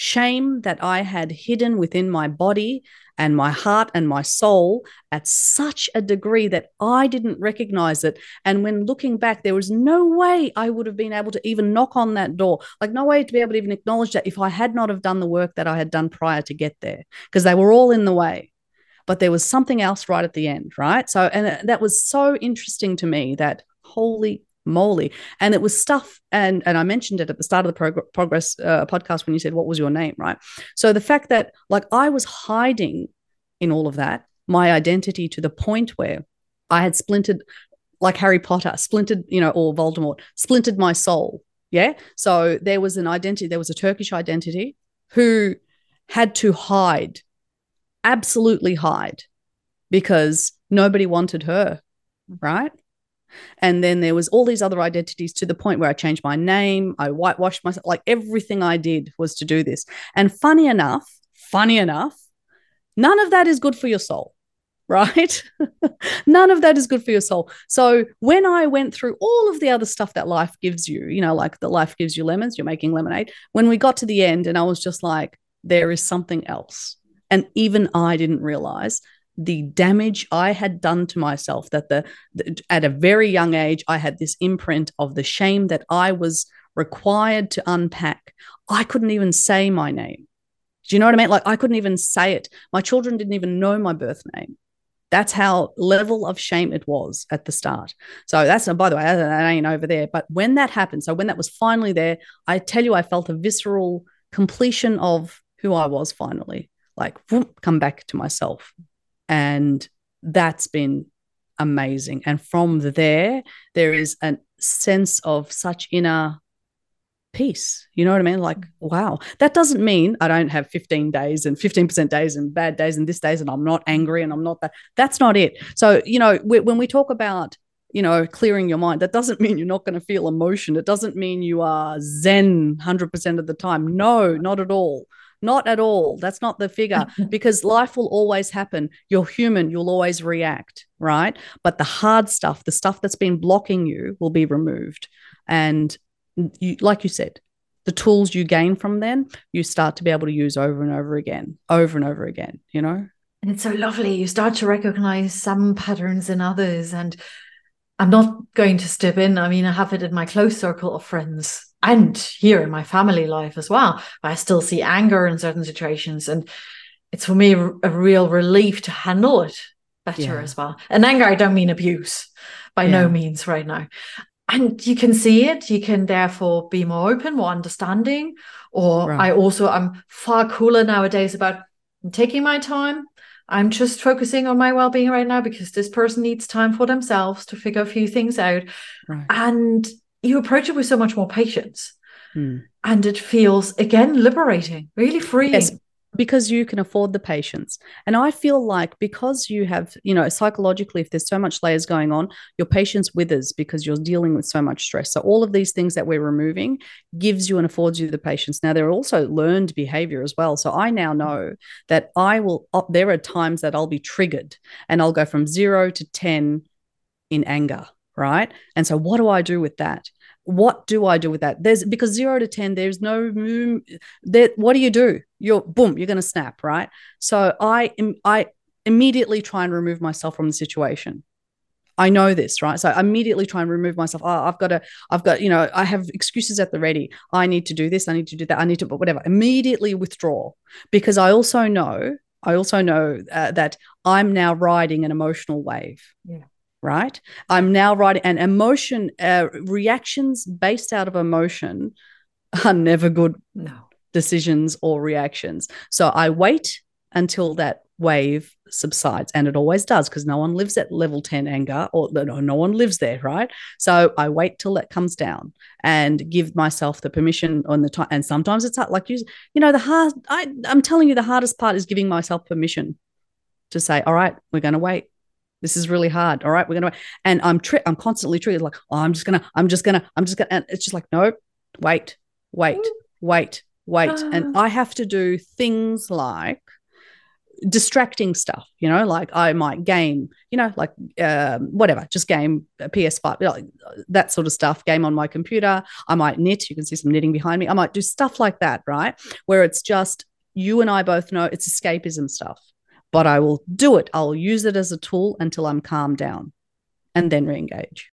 shame that I had hidden within my body and my heart and my soul at such a degree that I didn't recognize it. And when looking back, there was no way I would have been able to even knock on that door, like no way to be able to even acknowledge that if I had not have done the work that I had done prior to get there, because they were all in the way. But there was something else right at the end, right? So, and that was so interesting to me that holy moly. And it was stuff and and i mentioned it at the start of the prog- progress uh, podcast when you said what was your name? Right? So the fact that like i was hiding in all of that my identity to the point where i had splintered like harry potter splintered you know or voldemort splintered my soul. Yeah? So there was an identity there was a turkish identity who had to hide absolutely hide because nobody wanted her. Right and then there was all these other identities to the point where I changed my name, I whitewashed myself, like everything I did was to do this. And funny enough, funny enough, none of that is good for your soul. Right? None of that is good for your soul. So, when I went through all of the other stuff that life gives you, you know, like the life gives you lemons, you're making lemonade. When we got to the end, and I was just like, there is something else. And even I didn't realize the damage I had done to myself that the, the, at a very young age I had this imprint of the shame that I was required to unpack. I couldn't even say my name. Do you know what I mean? Like I couldn't even say it. My children didn't even know my birth name. That's how level of shame it was at the start. So that's by the way, that ain't over there. But when that happened, so when that was finally there, I tell you, I felt a visceral completion of who I was finally. Like whoop, come back to myself. And that's been amazing. And from there, there is a sense of such inner peace. You know what I mean? Like, mm. wow. That doesn't mean I don't have 15 days and 15% days and bad days and this days and I'm not angry and I'm not that. That's not it. So, you know, when we talk about, you know, clearing your mind, that doesn't mean you're not going to feel emotion. It doesn't mean you are zen 100% of the time. No, not at all. Not at all. That's not the figure because life will always happen. You're human. You'll always react. right? But the hard stuff, the stuff that's been blocking you, will be removed. And you, like you said, the tools you gain from then, you start to be able to use over and over again, over and over again, you know? And it's so lovely. You start to recognize some patterns in others. And I'm not going to step in. I mean, I have it in my close circle of friends and here in my family life as well. I still see anger in certain situations. And it's for me a real relief to handle it better yeah. as well. And anger, I don't mean abuse by yeah. no means right now. And you can see it. You can therefore be more open, more understanding. Or right. I also, I'm far cooler nowadays about taking my time. I'm just focusing on my well being right now because this person needs time for themselves to figure a few things out. Right. And you approach it with so much more patience. Hmm. And it feels, again, liberating, really freeing. Yes, because you can afford the patience. And I feel like because you have, you know, psychologically, if there's so much layers going on, your patience withers because you're dealing with so much stress. So all of these things that we're removing gives you and affords you the patience. Now, there are also learned behavior as well. So I now know that I will, there are times that I'll be triggered and I'll go from zero to 10 in anger right? And so what do I do with that? What do I do with that? There's because zero to 10, there's no room there, what do you do? You're boom, you're gonna snap, right? So I I immediately try and remove myself from the situation. I know this, right? So I immediately try and remove myself. Oh, I've got to, I've got, you know, I have excuses at the ready. I need to do this. I need to do that. I need to, but whatever. Immediately withdraw because I also know, I also know uh, that I'm now riding an emotional wave. Yeah right? I'm now writing, and emotion uh, reactions based out of emotion are never good no. decisions or reactions. So I wait until that wave subsides and it always does because no one lives at level 10 anger or no, no one lives there right so i wait till that comes down and give myself the permission on the time and sometimes it's like you you know the hard I, i'm telling you the hardest part is giving myself permission to say all right we're going to wait this is really hard. All right, we're gonna and I'm tri- I'm constantly triggered like, oh, I'm just gonna, I'm just gonna, I'm just gonna, and it's just like, no, wait, wait, wait, wait. And ah. I have to do things like distracting stuff, you know, like I might game, you know, like uh, whatever, just game PS5, you know, that sort of stuff, game on my computer. I might knit. You can see some knitting behind me. I might do stuff like that, right? Where it's just you and I both know it's escapism stuff but I will do it. I'll use it as a tool until I'm calmed down and then re engage.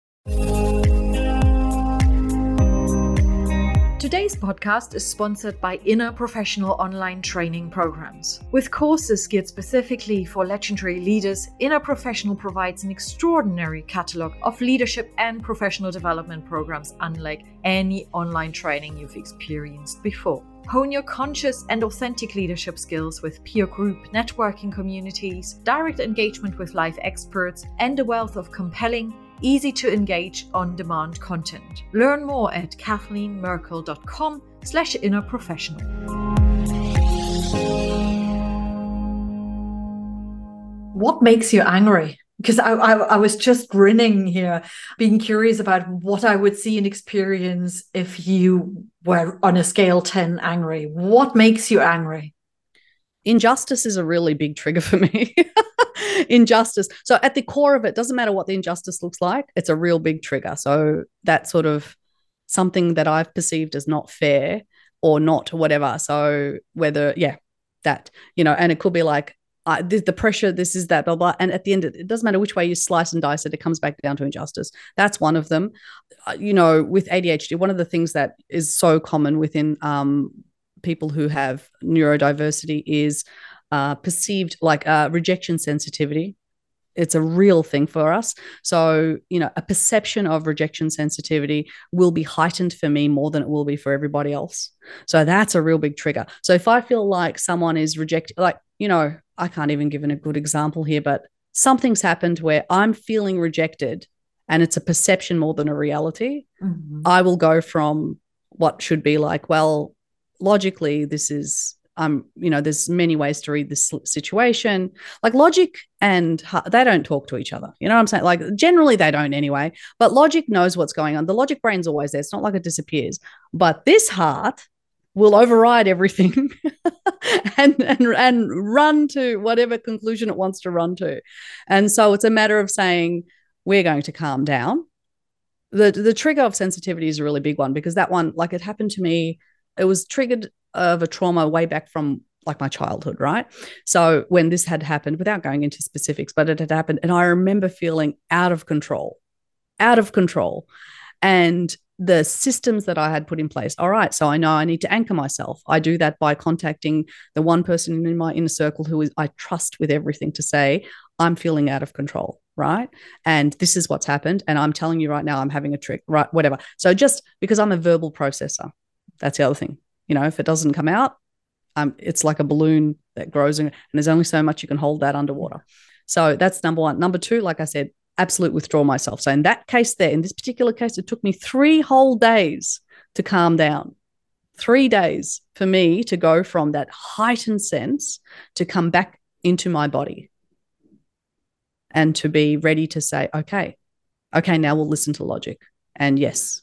Today's podcast is sponsored by Inner Professional Online Training Programs. With courses geared specifically for legendary leaders, Inner Professional provides an extraordinary catalog of leadership and professional development programs unlike any online training you've experienced before. Hone your conscious and authentic leadership skills with peer group networking communities, direct engagement with live experts, and a wealth of compelling, easy to engage on demand content. Learn more at kathleenmerkel.com slash innerprofessional. What makes you angry? Because I, I, I was just grinning here, being curious about what I would see and experience if you were on a scale 10 angry. What makes you angry? Injustice is a really big trigger for me. injustice. So at the core of it, doesn't matter what the injustice looks like, it's a real big trigger. So that sort of something that I've perceived as not fair or not whatever. So whether, yeah, that, you know, and it could be like uh, the, the, pressure, this is that, blah, blah. And at the end, it doesn't matter which way you slice and dice it, it comes back down to injustice. That's one of them. Uh, you know, with ADHD, one of the things that is so common within um, people who have neurodiversity is uh, perceived like uh, rejection sensitivity. It's a real thing for us. So, you know, a perception of rejection sensitivity will be heightened for me more than it will be for everybody else. So that's a real big trigger. So if I feel like someone is rejected, like, you know, I can't even give a good example here, but something's happened where I'm feeling rejected and it's a perception more than a reality. Mm-hmm. I will go from what should be like, well, logically, this is um, you know, there's many ways to read this situation. Like logic and they don't talk to each other. You know what I'm saying? Like generally they don't anyway, but logic knows what's going on. The logic brain's always there. It's not like it disappears. But this heart will override everything and, and and run to whatever conclusion it wants to run to. And so it's a matter of saying, we're going to calm down. The the trigger of sensitivity is a really big one because that one, like it happened to me, it was triggered of a trauma way back from like my childhood, right? So when this had happened, without going into specifics, but it had happened, and I remember feeling out of control, out of control. And the systems that I had put in place. All right, so I know I need to anchor myself. I do that by contacting the one person in my inner circle who is I trust with everything to say, I'm feeling out of control, right? And this is what's happened. And I'm telling you right now, I'm having a trick, right? Whatever. So just because I'm a verbal processor, that's the other thing. You know, if it doesn't come out, um, it's like a balloon that grows and, and there's only so much you can hold that underwater. So that's number one. Number two, like I said, absolute withdraw myself. So in that case, there, in this particular case, it took me three whole days to calm down. Three days for me to go from that heightened sense to come back into my body and to be ready to say, okay, okay, now we'll listen to logic. And yes.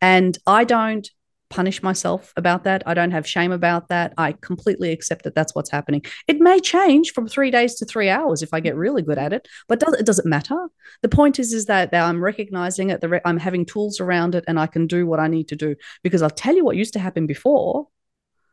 And I don't punish myself about that. I don't have shame about that. I completely accept that that's what's happening. It may change from three days to three hours if I get really good at it, but does, it doesn't matter. The point is, is that, I'm recognizing it, I'm having tools around it, and I can do what I need to do. Because I'll tell you what used to happen before.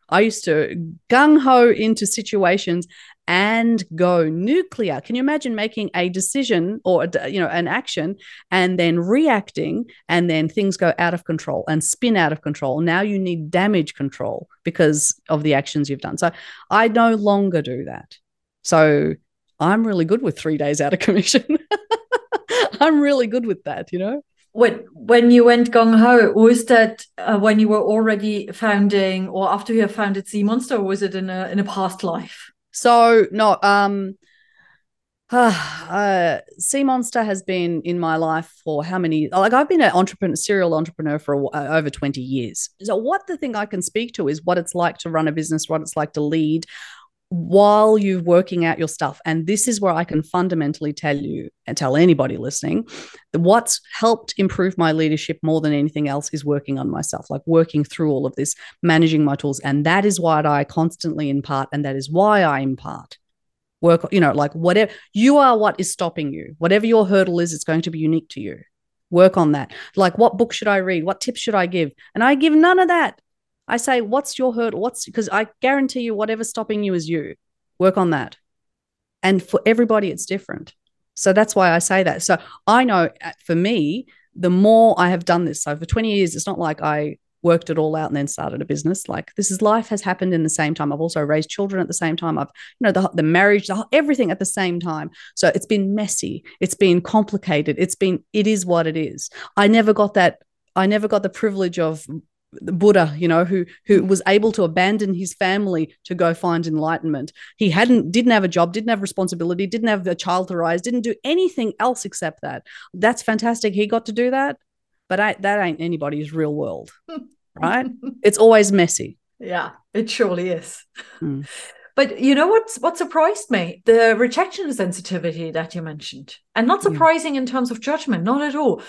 I used to gung ho into situations and go nuclear. Can you imagine making a decision or you know an action and then reacting and then things go out of control and spin out of control. Now you need damage control because of the actions you've done. So I no longer do that. So I'm really good with 3 days out of commission. I'm really good with that, you know when when you went gung ho, was that uh, when you were already founding, or after you have founded Sea Monster, or was it in a in a past life? So no, um, uh, Sea Monster has been in my life for how many? Like I've been an entrepreneur, serial entrepreneur for uh, over twenty years. So what the thing I can speak to is what it's like to run a business, what it's like to lead, while you're working out your stuff. And this is where I can fundamentally tell you and tell anybody listening that what's helped improve my leadership more than anything else is working on myself, like working through all of this, managing my tools. And that is what I constantly impart. And that is why I impart work, you know, like whatever you are, what is stopping you, whatever your hurdle is, it's going to be unique to you. Work on that. Like, what book should I read? What tips should I give? And I give none of that. I say, what's your hurdle? What's because I guarantee you, whatever's stopping you is you. Work on that. And for everybody, it's different. So that's why I say that. So I know uh, for me, the more I have done this, so for 20 years, it's not like I worked it all out and then started a business. Like this is life has happened in the same time. I've also raised children at the same time. I've, you know, the, the marriage, the, everything at the same time. So it's been messy. It's been complicated. It's been, it is what it is. I never got that. I never got the privilege of the Buddha, you know, who who was able to abandon his family to go find enlightenment. He hadn't didn't have a job, didn't have responsibility, didn't have a child to raise, didn't do anything else except that. That's fantastic. He got to do that, but I, that ain't anybody's real world, right? it's always messy. Yeah, it surely is. Mm. But you know what's what surprised me? The rejection sensitivity that you mentioned. And not surprising yeah. in terms of judgment, not at all.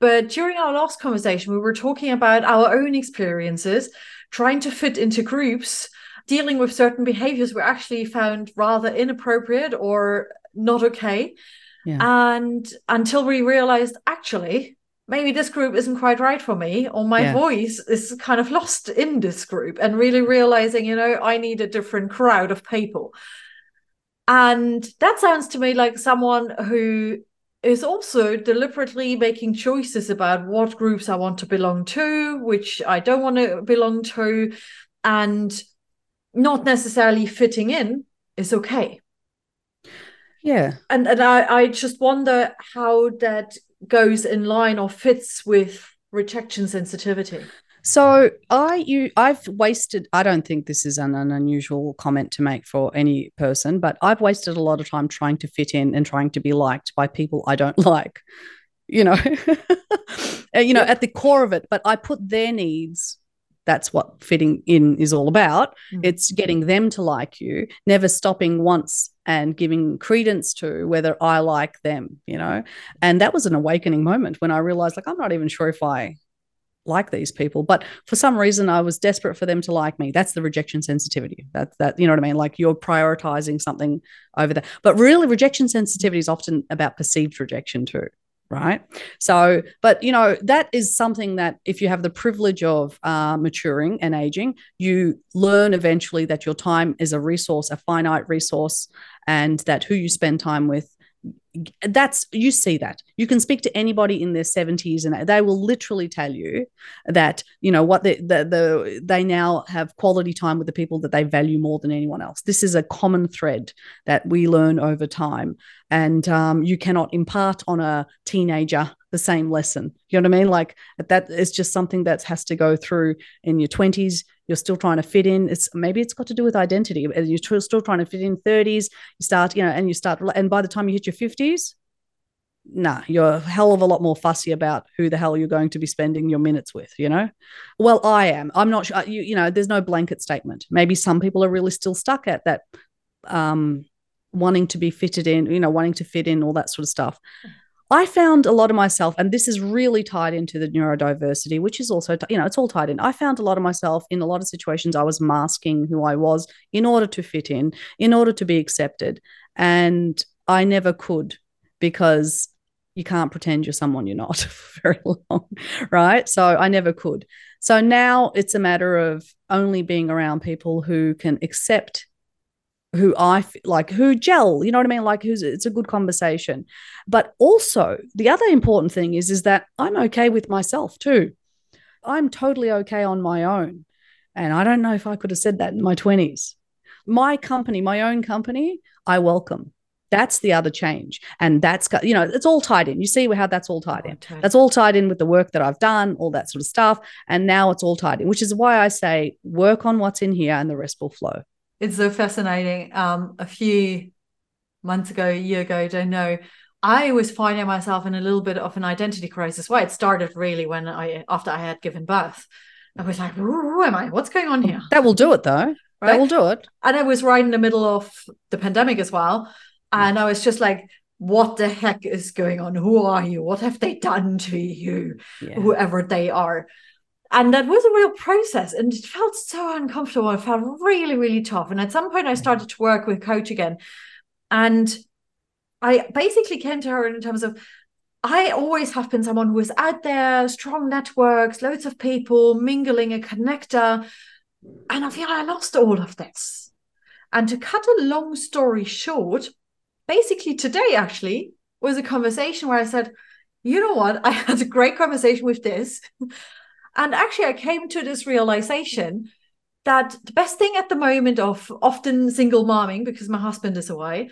But during our last conversation, we were talking about our own experiences, trying to fit into groups, dealing with certain behaviors we actually found rather inappropriate or not okay. Yeah. And until we realized, actually, maybe this group isn't quite right for me, or my yeah. voice is kind of lost in this group, and really realizing, you know, I need a different crowd of people. And that sounds to me like someone who is also deliberately making choices about what groups I want to belong to, which I don't want to belong to, and not necessarily fitting in is okay. Yeah. And and I, I just wonder how that goes in line or fits with rejection sensitivity. So I you I've wasted I don't think this is an, an, unusual comment to make for any person, but I've wasted a lot of time trying to fit in and trying to be liked by people I don't like. You know, you know, at the core of it, but I put their needs that's what fitting in is all about. Mm. It's getting them to like you, never stopping once and giving credence to whether I like them, you know. And that was an awakening moment when I realized, like, I'm not even sure if I like these people but for some reason i was desperate for them to like me. That's the rejection sensitivity. That's that you know what i mean? Like you're prioritizing something over that but really rejection sensitivity is often about perceived rejection too right? So but you know that is something that if you have the privilege of uh, maturing and aging you learn eventually that your time is a resource a finite resource and that who you spend time with that's you see that. You can speak to anybody in their 70s and they will literally tell you that you know what the, the, the they now have quality time with the people that they value more than anyone else. This is a common thread that we learn over time. And um, you cannot impart on a teenager the same lesson. You know what i mean? Like that is just something that has to go through in your 20s you're still trying to fit in. It's maybe it's got to do with identity. You're still trying to fit in 30s you start you know and you start and by the time you hit your 50s nah you're a hell of a lot more fussy about who the hell you're going to be spending your minutes with you know? Well i am. I'm not sure you, you know there's no blanket statement. Maybe some people are really still stuck at that um wanting to be fitted in you know wanting to fit in all that sort of stuff I found a lot of myself, and this is really tied into the neurodiversity, which is also, you know, it's all tied in. I found a lot of myself in a lot of situations, I was masking who I was in order to fit in, in order to be accepted. And I never could because you can't pretend you're someone you're not for very long, right? So I never could. So now it's a matter of only being around people who can accept who I like, who gel, you know what I mean? Like, who's it's a good conversation. But also, the other important thing is, is that I'm okay with myself too. I'm totally okay on my own. And I don't know if I could have said that in my 20s. My company, my own company, I welcome. That's the other change. And that's, you know, it's all tied in. You see how that's all tied in. That's all tied in with the work that I've done, all that sort of stuff. And now it's all tied in, which is why I say work on what's in here and the rest will flow it's so fascinating. Um, a few months ago, a year ago, I don't know. I was finding myself in a little bit of an identity crisis. Well, it started really when I after I had given birth. I was like, who am I? What's going on here? That will do it though. Right? That will do it. And I was right in the middle of the pandemic as well. And I was just like, what the heck is going on? Who are you? What have they done to you? Yeah. Whoever they are. And that was a real process and it felt so uncomfortable. It felt really, really tough. And at some point, I started to work with coach again. And I basically came to her in terms of I always have been someone who is out there, strong networks, loads of people, mingling, a connector. And I feel I lost all of this. And to cut a long story short, basically today actually was a conversation where I said, you know what? I had a great conversation with this. And actually, I came to this realization that the best thing at the moment of often single momming, because my husband is away,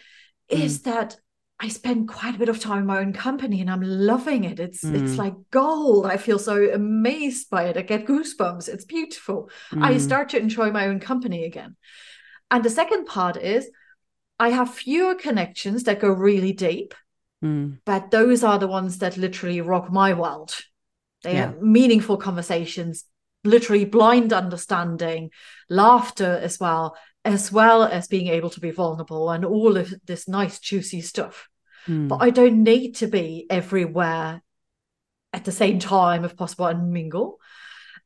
mm. is that I spend quite a bit of time in my own company and I'm loving it. It's mm. it's like gold. I feel so amazed by it. I get goosebumps. It's beautiful. Mm. I start to enjoy my own company again. And the second part is I have fewer connections that go really deep, mm. but those are the ones that literally rock my world. They yeah. have meaningful conversations, literally blind understanding, laughter as well, as well as being able to be vulnerable and all of this nice, juicy stuff. Mm. But I don't need to be everywhere at the same time, if possible, and mingle.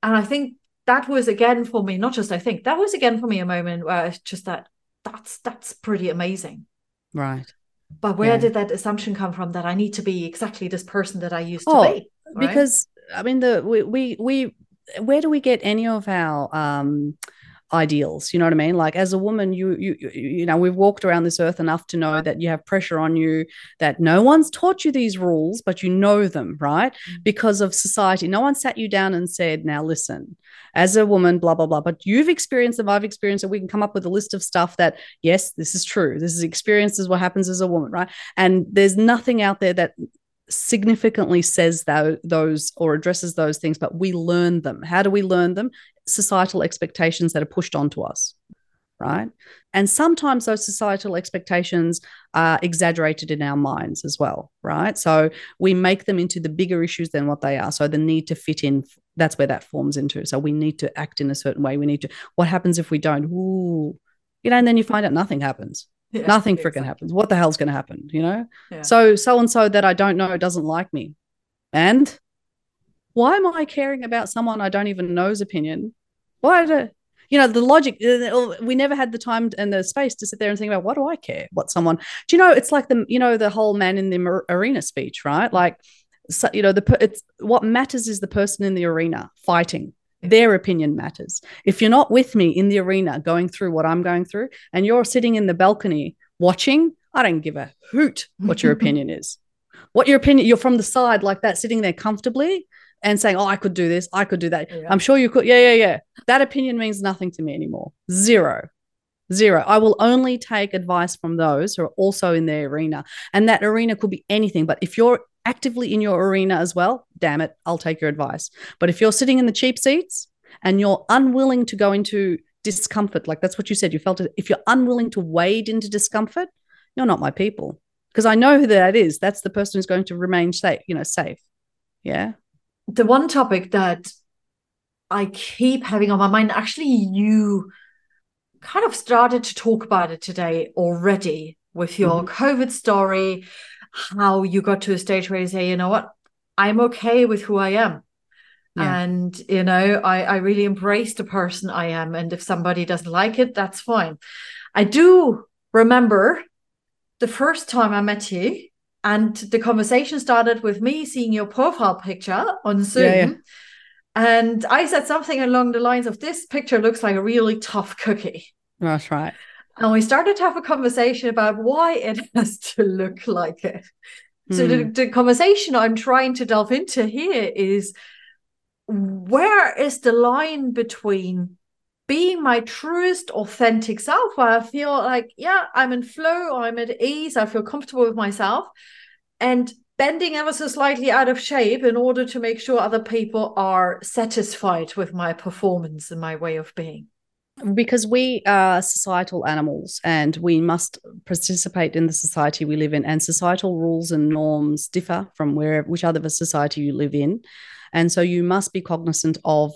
And I think that was again for me, not just I think, that was again for me a moment where it's just that that's that's pretty amazing. Right. But where yeah. did that assumption come from that I need to be exactly this person that I used oh, to be? Right? Because I mean, the we we we where do we get any of our um ideals? You know what i mean? Like as a woman you you you know we've walked around this earth enough to know that you have pressure on you that no one's taught you these rules but you know them right? Mm-hmm. because of society. No one sat you down and said now listen as a woman blah blah blah but you've experienced them i've experienced it. We can come up with a list of stuff that yes this is true. This is experience is what happens as a woman right? And there's nothing out there that significantly says that, those or addresses those things, but we learn them. How do we learn them? Societal expectations that are pushed onto us, right? And sometimes those societal expectations are exaggerated in our minds as well, right? So we make them into the bigger issues than what they are. So the need to fit in, that's where that forms into. So we need to act in a certain way. We need to, what happens if we don't? Ooh, you know, and then you find out nothing happens yeah, Nothing freaking happens. What the hell's going to happen? You know? Yeah. So, so and so that I don't know doesn't like me. And why am I caring about someone I don't even know's opinion? Why do you know the logic? Uh, we never had the time and the space to sit there and think about what do I care? What someone do you know? It's like the you know the whole man in the arena speech, right? Like, so, you know, the it's what matters is the person in the arena fighting. Their opinion matters. If you're not with me in the arena going through what I'm going through, and you're sitting in the balcony watching, I don't give a hoot what your opinion is. What your opinion? You're from the side like that, sitting there comfortably and saying, "Oh, I could do this, I could do that." Yeah. I'm sure you could. Yeah, yeah, yeah. That opinion means nothing to me anymore. Zero. Zero. I will only take advice from those who are also in their arena. And that arena could be anything. But if you're actively in your arena as well, damn it, I'll take your advice. But if you're sitting in the cheap seats and you're unwilling to go into discomfort, like that's what you said, you felt it. If you're unwilling to wade into discomfort, you're not my people. Because I know who that is. That's the person who's going to remain safe, you know, safe. Yeah the one topic that I keep having on my mind, actually, you kind of started to talk about it today already with your mm-hmm. COVID story, how you got to a stage where you say, you know what, I'm okay with who I am. Yeah. And, you know, I, I really embrace the person I am. And if somebody doesn't like it, that's fine. I do remember the first time I met you and the conversation started with me seeing your profile picture on Zoom. Yeah, yeah. And I said something along the lines of this picture looks like a really tough cookie. That's right. And we started to have a conversation about why it has to look like it. Mm. So the, hmm. the conversation I'm trying to delve into here is where is the line between being my truest authentic self where I feel like, yeah, I'm in flow, I'm at ease, I feel comfortable with myself, and bending ever so slightly out of shape in order to make sure other people are satisfied with my performance and my way of being. Because we are societal animals and we must participate in the society we live in, and societal rules and norms differ from where which other society you live in. And so you must be cognizant of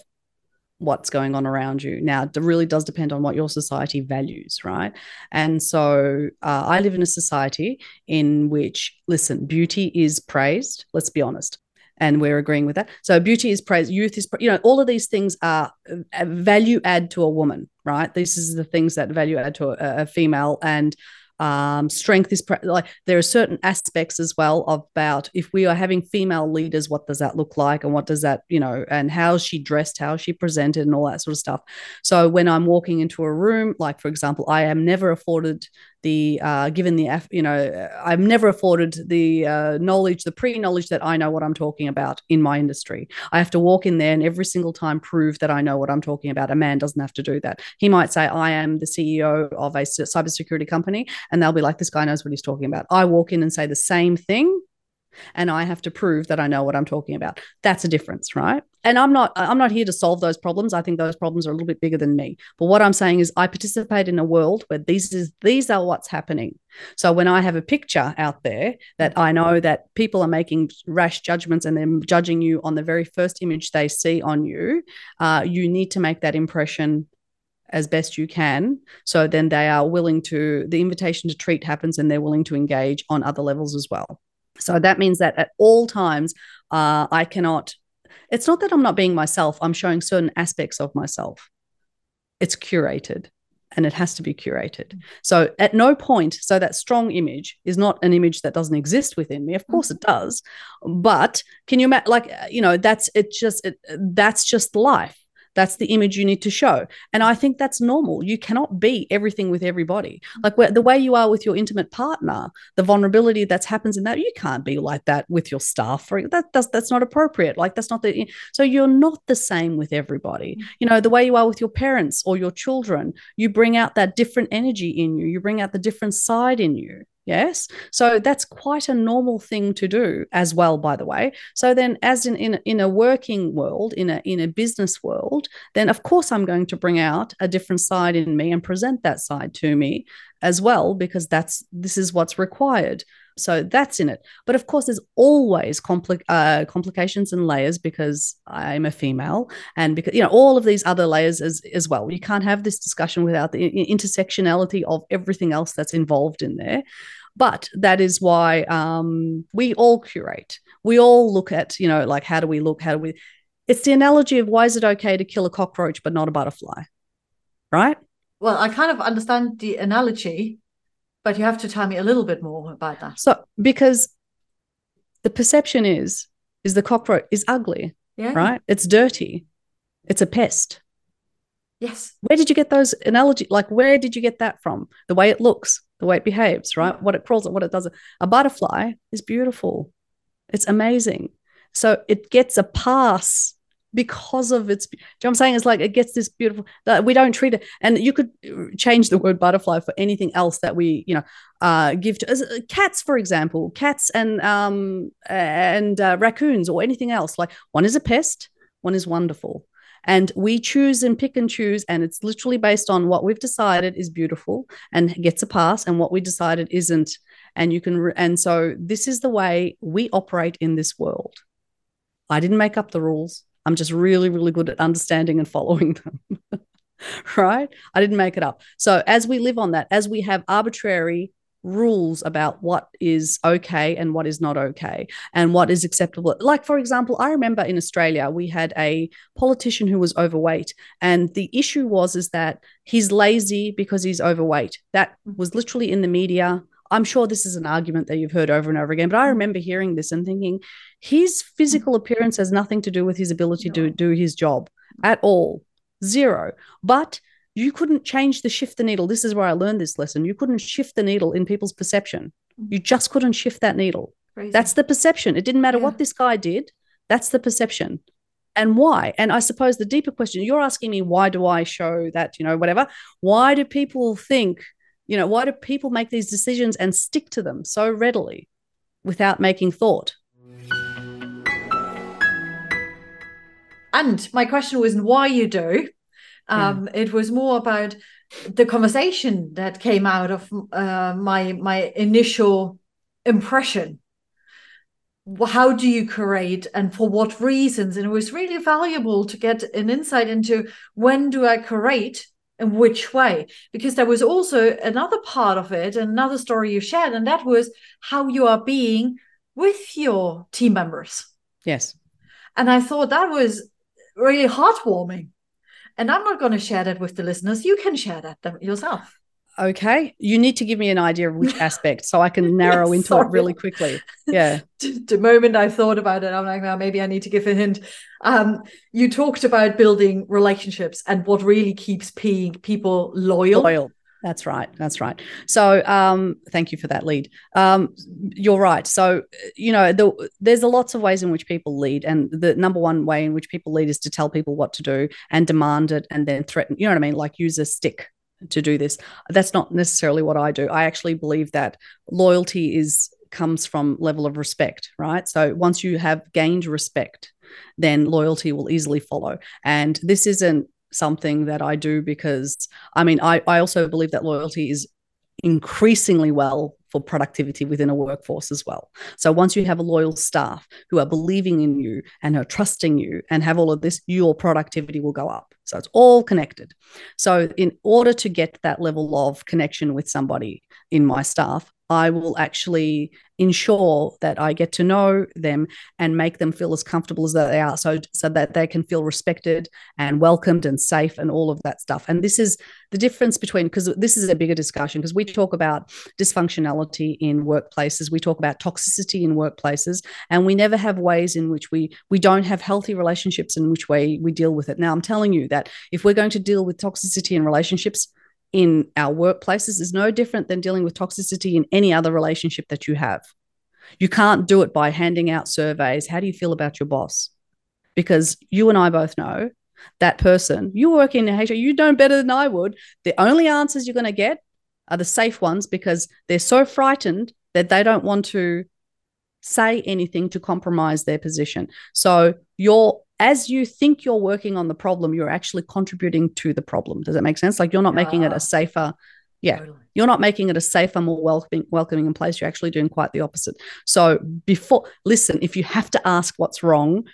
what's going on around you. Now, it really does depend on what your society values, right? And so uh, I live in a society in which, listen, beauty is praised. Let's be honest. And we're agreeing with that. So beauty is praised, youth is, you know, all of these things are value add to a woman, right? This is the things that value add to a, a female. And um, strength is pre- like there are certain aspects as well about if we are having female leaders what does that look like and what does that you know and how she dressed how she presented and all that sort of stuff so when i'm walking into a room like for example i am never afforded the uh, given the you know I've never afforded the uh, knowledge, the pre-knowledge that I know what I'm talking about in my industry. I have to walk in there and every single time prove that I know what I'm talking about. A man doesn't have to do that. He might say, "I am the CEO of a cybersecurity company," and they'll be like, "This guy knows what he's talking about." I walk in and say the same thing and I have to prove that I know what I'm talking about. That's a difference, right? And I'm not I'm not here to solve those problems. I think those problems are a little bit bigger than me. But what I'm saying is I participate in a world where these is these are what's happening. So when I have a picture out there that I know that people are making rash judgments and they're judging you on the very first image they see on you, uh, you need to make that impression as best you can. So then they are willing to, the invitation to treat happens and they're willing to engage on other levels as well. So that means that at all times, uh, I cannot, it's not that I'm not being myself, I'm showing certain aspects of myself. It's curated and it has to be curated. So at no point, so that strong image is not an image that doesn't exist within me. Of mm. course it does. But can you imagine, like, you know, that's it just, it, that's just life that's the image you need to show. And I think that's normal. You cannot be everything with everybody. Like the way you are with your intimate partner, the vulnerability that happens in that, you can't be like that with your staff. That does that's not appropriate. Like that's not the so you're not the same with everybody. Mm-hmm. You know, the way you are with your parents or your children, you bring out that different energy in you. You bring out the different side in you. Yes. So that's quite a normal thing to do as well, by the way. So then as in, in, in a working world, in a in a business world, then of course I'm going to bring out a different side in me and present that side to me as well, because that's this is what's required. So that's in it. But of course, there's always compli- uh, complications and layers because I'm a female, and because you know all of these other layers as as well. You can't have this discussion without the intersectionality of everything else that's involved in there. but that is why um, we all curate. We all look at, you know, like how do we look? How do we? It's the analogy of why is it okay to kill a cockroach but not a butterfly, right? Well, I kind of understand the analogy, but you have to tell me a little bit more about that. So because the perception is is the cockroach is ugly, Yeah. right? It's dirty, it's a pest. Yes. Where did you get those analogy? Like, where did you get that from? The way it looks, the way it behaves, right? Mm. What it crawls, and what it does. A butterfly is beautiful. It's amazing. So it gets a pass because of its. Do you know what I'm saying? It's like it gets this beautiful. That we don't treat it, and you could change the word butterfly for anything else that we, you know, uh, give to uh, cats, for example, cats and um and uh, raccoons or anything else. Like one is a pest, one is wonderful and we choose and pick and choose and it's literally based on what we've decided is beautiful and gets a pass and what we decided isn't and you can re- and so this is the way we operate in this world i didn't make up the rules i'm just really really good at understanding and following them right i didn't make it up so as we live on that as we have arbitrary rules about what is okay and what is not okay and what is acceptable. Like, for example, I remember in Australia, we had a politician who was overweight. And the issue was is that he's lazy because he's overweight. That mm. was literally in the media. I'm sure this is an argument that you've heard over and over again, but I mm. remember hearing this and thinking his physical mm. appearance has nothing to do with his ability to do his job at all. Zero. But you couldn't change the shift the needle. This is where I learned this lesson. You couldn't shift the needle in people's perception. Mm. You just couldn't shift that needle. Crazy. That's the perception. It didn't matter Yeah. what this guy did. That's the perception. And why? And I suppose the deeper question you're asking me, why do I show that, you know, whatever? Why do people think, you know, why do people make these decisions and stick to them so readily without making thought? And my question wasn't why you do. Um, It was more about the conversation that came out of uh, my my initial impression. How do you create and for what reasons? And it was really valuable to get an insight into when do I create and which way? Because there was also another part of it, another story you shared, and that was how you are being with your team members. Yes. And I thought that was really heartwarming. And I'm not going to share that with the listeners. You can share that them- yourself. Okay. You need to give me an idea of which aspect so I can narrow into it really quickly. Yeah. The moment I thought about it, I'm like, well, maybe I need to give a hint. Um, you talked about building relationships and what really keeps people loyal. Loyal. That's right. That's right. So, um, thank you for that lead. Um, you're right. So, you know, the, there's a lots of ways in which people lead, and the number one way in which people lead is to tell people what to do and demand it, and then threaten. You know what I mean? Like use a stick to do this. That's not necessarily what I do. I actually believe that loyalty is comes from level of respect, right? So once you have gained respect, then loyalty will easily follow. And this isn't something that I do because I mean, I, I also believe that loyalty is increasingly well for productivity within a workforce as well. So once you have a loyal staff who are believing in you and are trusting you and have all of this, your productivity will go up. So it's all connected. So in order to get that level of connection with somebody in my staff, I will actually ensure that I get to know them and make them feel as comfortable as they are so so that they can feel respected and welcomed and safe and all of that stuff. And this is the difference between because this is a bigger discussion because we talk about dysfunctionality in workplaces, we talk about toxicity in workplaces, and we never have ways in which we we don't have healthy relationships in which way we deal with it. Now I'm telling you that if we're going to deal with toxicity in relationships, in our workplaces is no different than dealing with toxicity in any other relationship that you have. You can't do it by handing out surveys. How do you feel about your boss? Because you and I both know that person, you work in HR, you know better than I would. The only answers you're going to get are the safe ones because they're so frightened that they don't want to say anything to compromise their position. So you're as you think you're working on the problem, you're actually contributing to the problem. Does that make sense? Like you're not making it a ah, safer, yeah, Totally. you're not making it a safer, more welcoming, welcoming place. You're actually doing quite the opposite. So before, listen, if you have to ask what's wrong,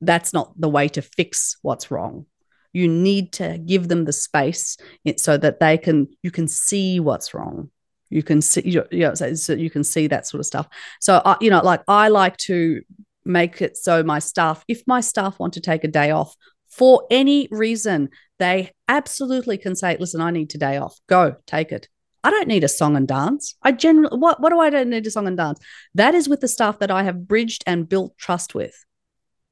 that's not the way to fix what's wrong. You need to give them the space so that they can, you can see what's wrong. You can see, you know, so you can see that sort of stuff. So, you know, like I like to make it so my staff, if my staff want to take a day off for any reason, they absolutely can say, "Listen, I need today off. Go, take it." I don't need a song and dance. I generally what what do I don't need a song and dance? That is with the staff that I have bridged and built trust with.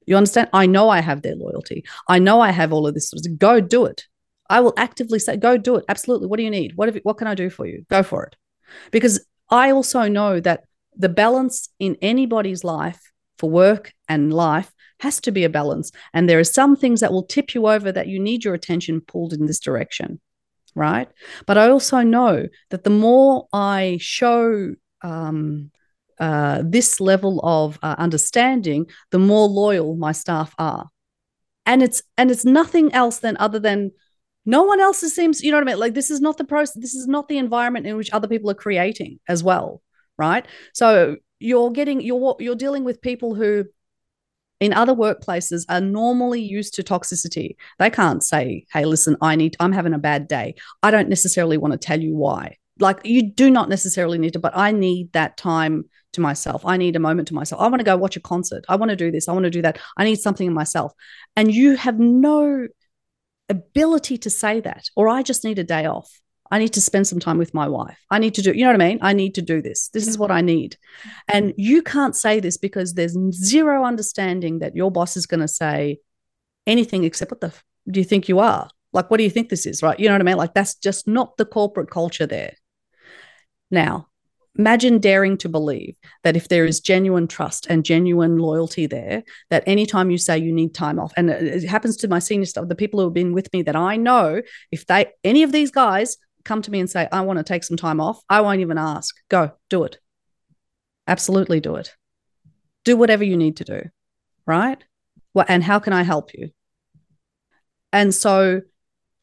You understand? I know I have their loyalty. I know I have all of this. Go do it. I will actively say, go do it. Absolutely. What do you need? What, have, what can I do for you? Go for it. Because I also know that the balance in anybody's life for work and life has to be a balance. And there are some things that will tip you over that you need your attention pulled in this direction. Right. But I also know that the more I show um, uh, this level of uh, understanding, the more loyal my staff are. And it's and it's nothing else than other than no one else seems you know what i mean like this is not the process this is not the environment in which other people are creating as well right so you're getting you're you're dealing with people who in other workplaces are normally used to toxicity. They can't say hey listen i need i'm having a bad day. I don't necessarily want to tell you why. Like you do not necessarily need to but i need that time to myself. I need a moment to myself. I want to go watch a concert. I want to do this. I want to do that. I need something in myself. And you have no ability to say that, or I just need a day off. I need to spend some time with my wife. I need to do, you know what I mean? I need to do this. This is what I need. And mm-hmm. you can't say this because there's zero understanding that your boss is going to say anything except what the f- do you think you are? Like, what do you think this is? Right. You know what I mean? Like, that's just not the corporate culture there. Now, imagine daring to believe that if there is genuine trust and genuine loyalty there, that anytime you say you need time off, and it happens to my senior staff, the people who have been with me that I know, if they, any of these guys come to me and say, I want to take some time off, I won't even ask. Go, do it. Absolutely do it. Do whatever you need to do. Right. Well, and how can I help you? And so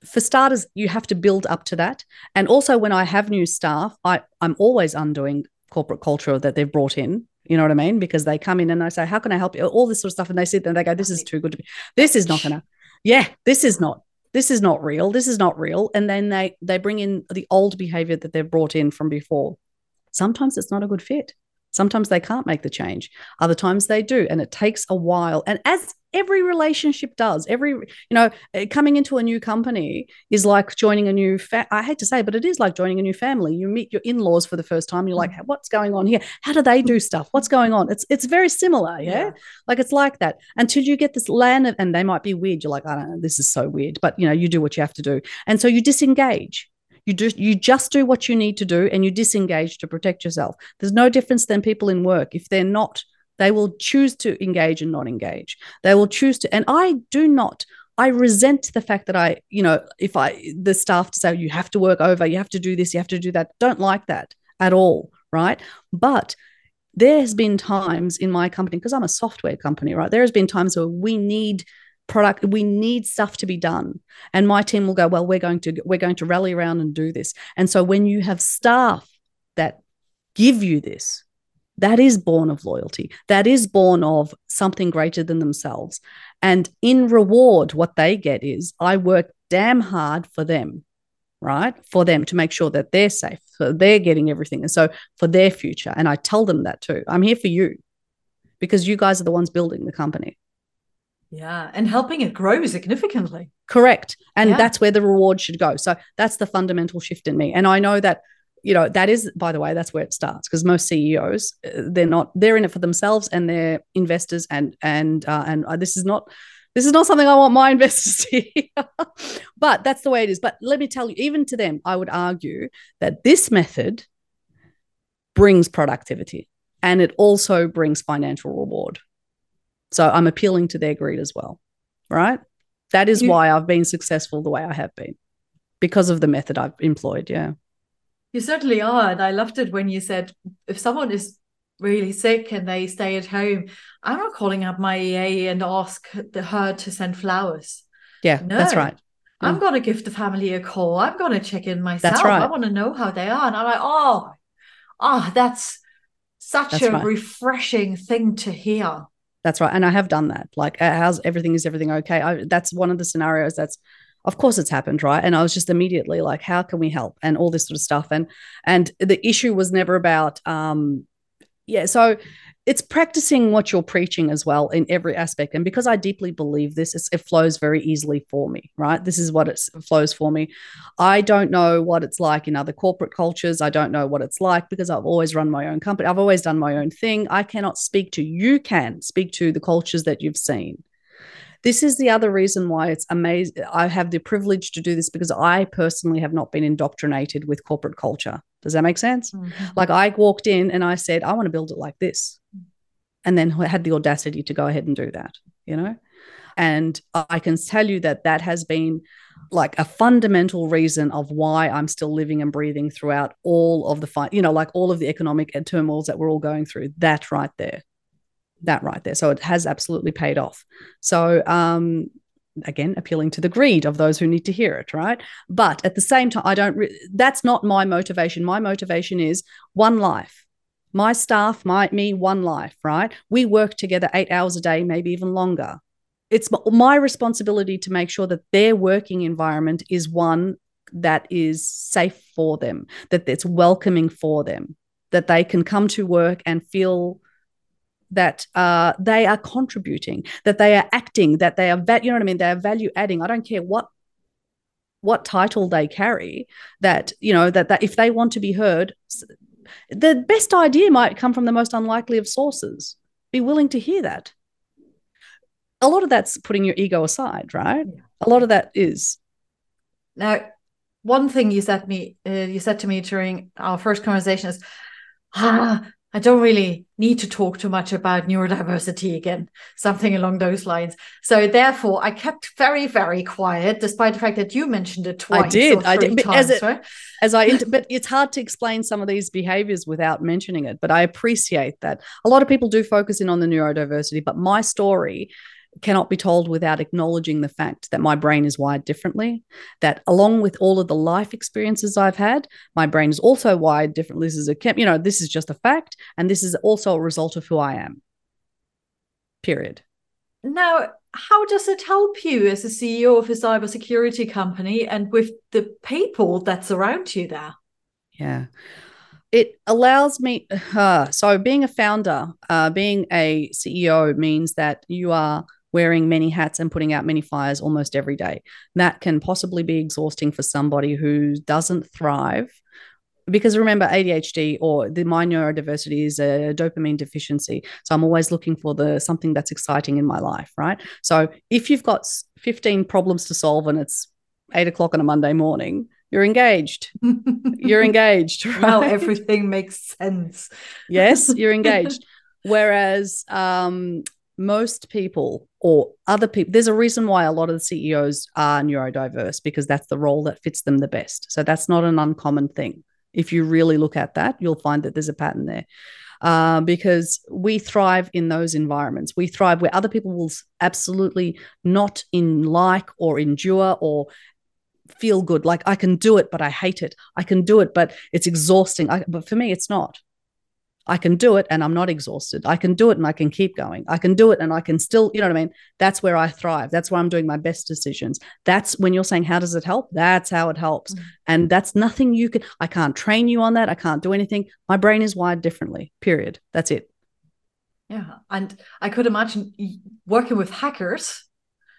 for starters, you have to build up to that. And also, when I have new staff, I, I'm always undoing corporate culture that they've brought in. You know what I mean? Because they come in and I say, How can I help you? All this sort of stuff. And they sit there and they go, This is too good to be. This is not going to, yeah, this is not. This is not real. This is not real. And then they they bring in the old behavior that they've brought in from before. Sometimes it's not a good fit. Sometimes they can't make the change. Other times they do. And it takes a while. And as every relationship does, every, you know, eh, coming into a new company is like joining a new, fa- I hate to say, but it is like joining a new family. You meet your in laws for the first time. You're like, mm. what's going on here? How do they do stuff? What's going on? It's, it's very similar. Yeah? yeah. Like it's like that until you get this land of, and they might be weird. You're like, I don't know, this is so weird. But, you know, you do what you have to do. And so you disengage you just you just do what you need to do and you disengage to protect yourself. There's no difference than people in work. If they're not, they will choose to engage and not engage. They will choose to, and I do not. I resent the fact that I, you know, if I the staff to say you have to work over, you have to do this, you have to do that. Don't like that at all, right? But there has been times in my company because I'm a software company, right? There has been times where we need product we need stuff to be done. And my team will go well we're going to we're going to rally around and do this. And so when you have staff that give you this that is born of loyalty. That is born of something greater than themselves. And in reward what they get is i work damn hard for them right? For them to make sure that they're safe so they're getting everything and so for their future. And i tell them that too. I'm here for you because you guys are the ones building the company yeah, and helping it grow significantly. Correct. And yeah. that's where the reward should go. So that's the fundamental shift in me. And I know that you know that is by the way that's where it starts because most ceos uh, they're not they're in it for themselves and they're investors and and uh, and uh, this is not this is not something i want my investors to hear but that's the way it is but let me tell you even to them i would argue that this method brings productivity and it also brings financial reward so I'm appealing to their greed as well. Right. That is you, why I've been successful the way I have been because of the method I've employed. Yeah. You certainly are. And I loved it when you said if someone is really sick and they stay at home, I'm not calling up my EA and ask the, her to send flowers. Yeah, no. that's right. I'm going to give the family a call. I'm going to check in myself. Right. I want to know how they are. And I'm like, oh, ah, oh, that's such that's a right. refreshing thing to hear. That's right. And I have done that. Like, uh, how's everything? Is everything okay? I, that's one of the scenarios that's of course it's happened right and i was just immediately like how can we help and all this sort of stuff and and the issue was never about um yeah so it's practicing what you're preaching as well in every aspect and because i deeply believe this it flows very easily for me right this is what it flows for me i don't know what it's like in other corporate cultures i don't know what it's like because i've always run my own company i've always done my own thing i cannot speak to you can speak to the cultures that you've seen this is the other reason why it's amazing. I have the privilege to do this because I personally have not been indoctrinated with corporate culture. Does that make sense? Mm-hmm. Like I walked in and I said, I want to build it like this. And then had the audacity to go ahead and do that, you know? And I can tell you that that has been like a fundamental reason of why I'm still living and breathing throughout all of the you know, like all of the economic and turmoils that we're all going through. That right there that right there. So it has absolutely paid off. So, um, again, appealing to the greed of those who need to hear it, right? But at the same time, I don't, re- that's not my motivation. My motivation is one life. My staff, my me, one life, right? We work together eight hours a day, maybe even longer. It's my responsibility to make sure that their working environment is one that is safe for them, that it's welcoming for them, that they can come to work and feel that uh, they are contributing, that they are acting, that they are, va- you know what I mean? They are value adding. I don't care what what title they carry. That you know that that if they want to be heard, the best idea might come from the most unlikely of sources. Be willing to hear that. A lot of that's putting your ego aside, right? Yeah. A lot of that is. Now, one thing you said me, uh, you said to me during our first conversation is, ah, I don't really need to talk too much about neurodiversity again, something along those lines. So therefore, I kept very, very quiet, despite the fact that you mentioned it twice. I did. I did. Times, as, it, right? as I, inter- but it's hard to explain some of these behaviors without mentioning it. But I appreciate that a lot of people do focus in on the neurodiversity. But my story cannot be told without acknowledging the fact that my brain is wired differently. That along with all of the life experiences I've had, my brain is also wired differently. This is a, you know, this is just a fact. And this is also a result of who I am. Period. Now, how does it help you as a CEO of a cybersecurity company and with the people that surround you there? Yeah it allows me uh, so being a founder uh, being a ceo means that you are wearing many hats and putting out many fires almost every day. That can possibly be exhausting for somebody who doesn't thrive. Because remember, ADHD or the my neurodiversity is a dopamine deficiency. So I'm always looking for the something that's exciting in my life, right? So if you've got 15 problems to solve and it's eight o'clock on a Monday morning, you're engaged. you're engaged. Right? Well, everything makes sense. yes, you're engaged. Whereas um, most people or other people there's a reason why a lot of the CEOs are neurodiverse because that's the role that fits them the best. So that's not an uncommon thing. If you really look at that you'll find that there's a pattern there. Uh, because we thrive in those environments. We thrive where other people will absolutely not in like or endure or feel good. Like i can do it but i hate it. I can do it but it's exhausting. I, but for me it's not I can do it and I'm not exhausted. I can do it and I can keep going. I can do it and I can still, you know what I mean? That's where I thrive. That's where I'm doing my best decisions. That's when you're saying, how does it help? That's how it helps. Mm-hmm. And that's nothing you can, I can't train you on that. I can't do anything. My brain is wired differently, period. That's it. Yeah. And I could imagine working with hackers.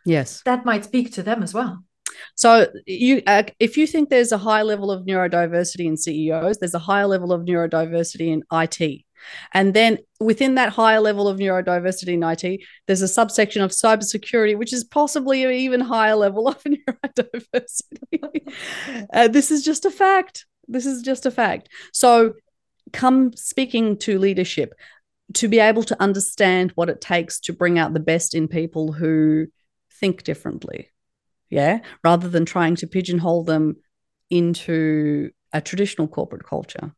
Yes. That might speak to them as well. So you, uh, if you think there's a high level of neurodiversity in CEOs, there's a higher level of neurodiversity in IT. And then within that higher level of neurodiversity in IT, there's a subsection of cybersecurity, which is possibly an even higher level of neurodiversity. uh, this is just a fact. This is just a fact. So, come speaking to leadership to be able to understand what it takes to bring out the best in people who think differently yeah, rather than trying to pigeonhole them into a traditional corporate culture.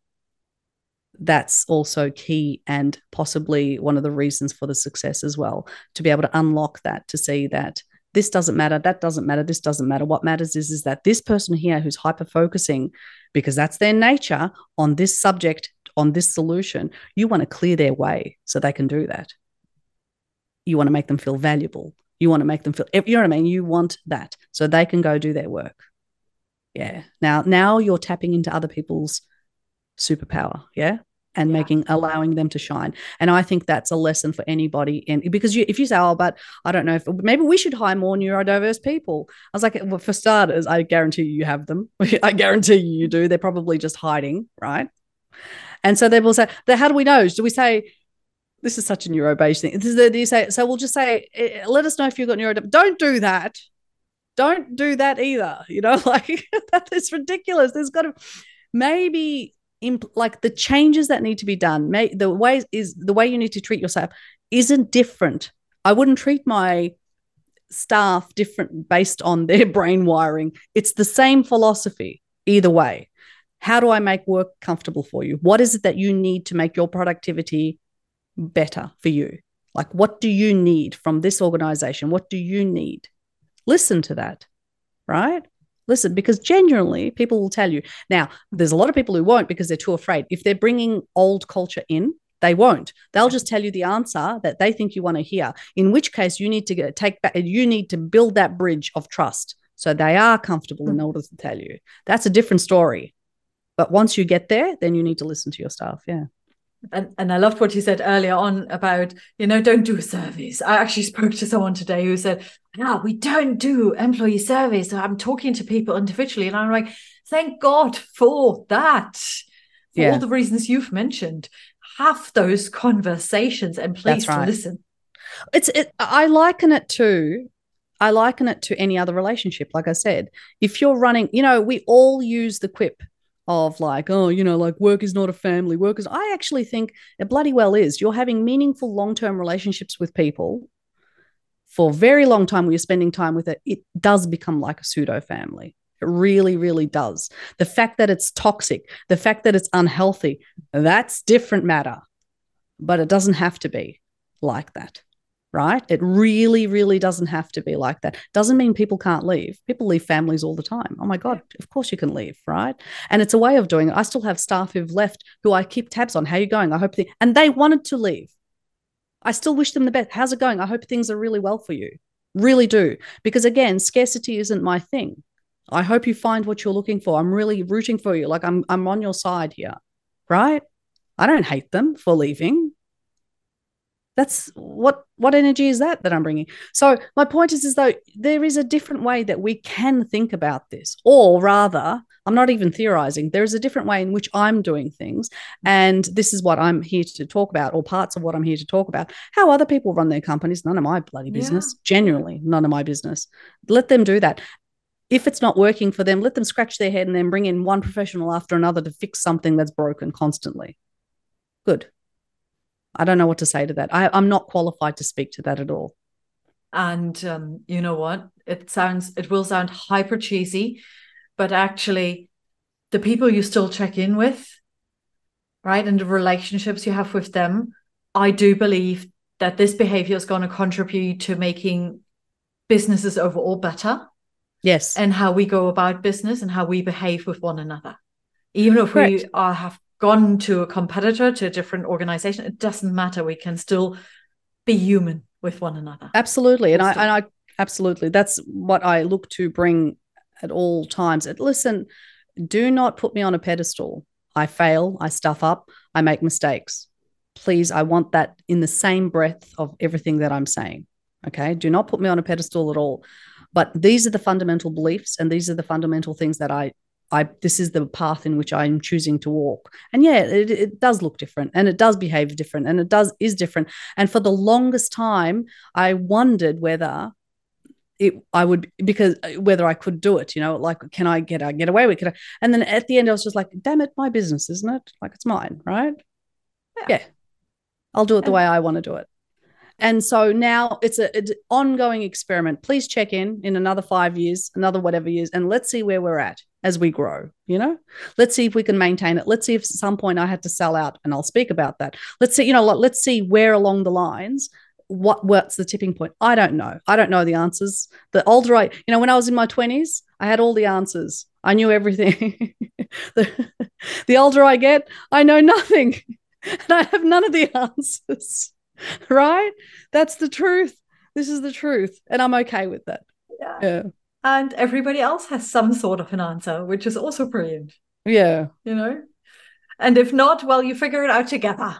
That's also key and possibly one of the reasons for the success as well to be able to unlock that to see that this doesn't matter, that doesn't matter, this doesn't matter. What matters is, is that this person here who's hyper focusing, because that's their nature on this subject, on this solution, you want to clear their way so they can do that. You want to make them feel valuable You want to make them feel, you know what I mean? You want that so they can go do their work. Yeah. Now, now you're tapping into other people's superpower. Yeah and yeah. making allowing them to shine and i think that's a lesson for anybody in because you, if you say oh but i don't know if maybe we should hire more neurodiverse people i was like well, for starters i guarantee you you have them i guarantee you you do they're probably just hiding right and so they will say how do we know do we say this is such a neuro-based thing. This is the, do you say so we'll just say eh, let us know if you've got neuro don't do that. Don't do that either you know like that is ridiculous. There's got to maybe imp- like the changes that need to be done may the way is the way you need to treat yourself isn't different. I wouldn't treat my staff different based on their brain wiring. It's the same philosophy either way. How do i make work comfortable for you? What is it that you need to make your productivity better for you. Like what do you need from this organization? What do you need? Listen to that right? Listen because genuinely people will tell you. Now there's a lot of people who won't because they're too afraid. If they're bringing old culture in they won't. They'll just tell you the answer that they think you want to hear in which case you need to get, take back you need to build that bridge of trust so they are comfortable mm-hmm. in order to tell you. That's a different story. But once you get there then you need to listen to your staff yeah and and I loved what you said earlier on about you know don't do a surveys. I actually spoke to someone today who said, "Yeah, we don't do employee surveys." So I'm talking to people individually, and I'm like, "Thank God for that." For yeah. all the reasons you've mentioned, have those conversations and please right. listen. It's it. I liken it to. I liken it to any other relationship. Like I said, if you're running, you know, we all use the quip of like, oh, you know, like work is not a family. Work is, I actually think it bloody well is. You're having meaningful long term relationships with people for a very long time where you're spending time with it. It does become like a pseudo family. It really, really does. The fact that it's toxic, the fact that it's unhealthy, that's different matter. But it doesn't have to be like that right? It really, really doesn't have to be like that. Doesn't mean people can't leave. People leave families all the time. Oh my God, of course you can leave, right? And it's a way of doing it. I still have staff who've left who I keep tabs on. How are you going? I hope they, and they wanted to leave. I still wish them the best. How's it going? I hope things are really well for you. Really do. Because again, scarcity isn't my thing. I hope you find what you're looking for. I'm really rooting for you. Like I'm I'm on your side here. Right? I don't hate them for leaving that's what what energy is that that i'm bringing? So my point is is though there is a different way that we can think about this or rather i'm not even theorizing there is a different way in which i'm doing things and this is what i'm here to talk about or parts of what i'm here to talk about. How other people run their companies none of my bloody business. Yeah. genuinely none of my business. Let them do that. If it's not working for them let them scratch their head and then bring in one professional after another to fix something that's broken constantly. Good I don't know what to say to that. I, I'm not qualified to speak to that at all. And um, you know what? It sounds, it will sound hyper cheesy, but actually, the people you still check in with, right, and the relationships you have with them, I do believe that this behavior is going to contribute to making businesses overall better. Yes. And how we go about business and how we behave with one another. Even if Correct. we are have gone to a competitor to a different organization it doesn't matter. We can still be human with one another. Absolutely. And I, and I absolutely. That's what i look to bring at all times. Listen do not put me on a pedestal. I fail i stuff up i make mistakes. Please i want that in the same breath of everything that i'm saying okay? Do not put me on a pedestal at all. But these are the fundamental beliefs and these are the fundamental things that i I this is the path in which I'm choosing to walk. And yeah, it, it does look different and it does behave different and it does is different. And for the longest time, I wondered whether it I would because uh, whether I could do it, you know, like can I get I get away with it? And then at the end I was just like, damn it, my business, isn't it? Like it's mine, right? Yeah. yeah. I'll do it the way I want to do it. And so now it's an ongoing experiment. Please check in in another five years, another whatever years, and let's see where we're at as we grow. You know, let's see if we can maintain it. Let's see if at some point I had to sell out, and I'll speak about that. Let's see, you know, let's see where along the lines what what's the tipping point i don't know i don't know the answers the older i you know when i was in my 20s i had all the answers i knew everything the, the older i get i know nothing and i have none of the answers right? That's the truth. This is the truth. And I'm okay with that. Yeah. Yeah. And everybody else has some sort of an answer, which is also brilliant, Yeah. you know? And if not, well, you figure it out together.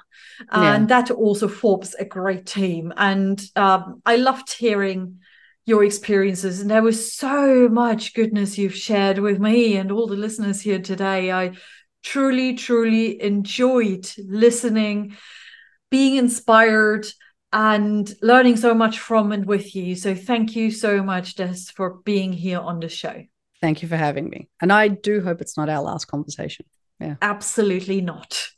And that also forms a great team. And um, I loved hearing your experiences. And there was so much goodness you've shared with me and all the listeners here today. I truly, truly enjoyed listening, being inspired, and learning so much from and with you. So thank you so much, Dez, for being here on the show. Thank you for having me. And I do hope it's not our last conversation. Yeah. Absolutely not.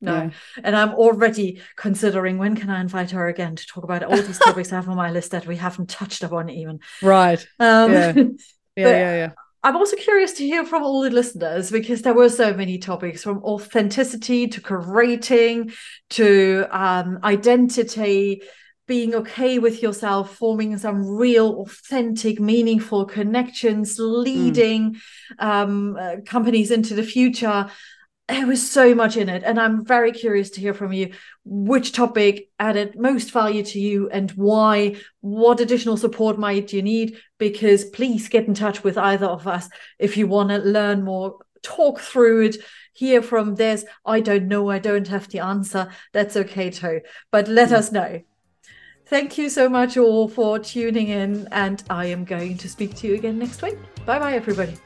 No. Yeah. And I'm already considering when can I invite her again to talk about all these topics I have on my list that we haven't touched upon even. Right. Um, Yeah. Yeah. Yeah. Yeah. I'm also curious to hear from all the listeners because there were so many topics from authenticity to curating to um, identity, being okay with yourself, forming some real, authentic, meaningful connections, leading um, uh, companies into the future. There was so much in it. And I'm very curious to hear from you which topic added most value to you and why. What additional support might you need? Because please get in touch with either of us if you want to learn more, talk through it, hear from this. I don't know, I don't have the answer. That's okay too. But let us know. Thank you so much all for tuning in, and I am going to speak to you again next week. Bye bye, everybody.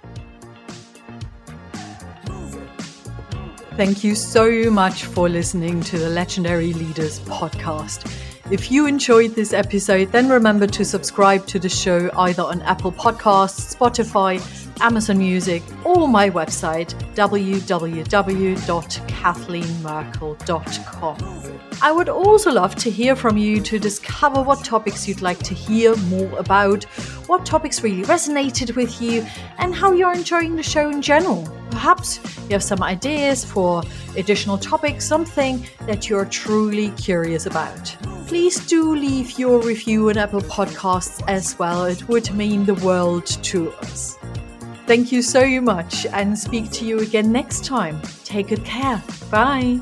Thank you so much for listening to the Legendary Leaders podcast. If you enjoyed this episode, then remember to subscribe to the show either on Apple Podcasts, Spotify, Amazon Music, or my website, www.kathleenmerkel.com. I would also love to hear from you to discover what topics you'd like to hear more about, what topics really resonated with you, and how you're enjoying the show in general. Perhaps you have some ideas for additional topics, something that you're truly curious about. Please do leave your review on Apple Podcasts as well. It would mean the world to us. Thank you so much and speak to you again next time. Take good care. Bye.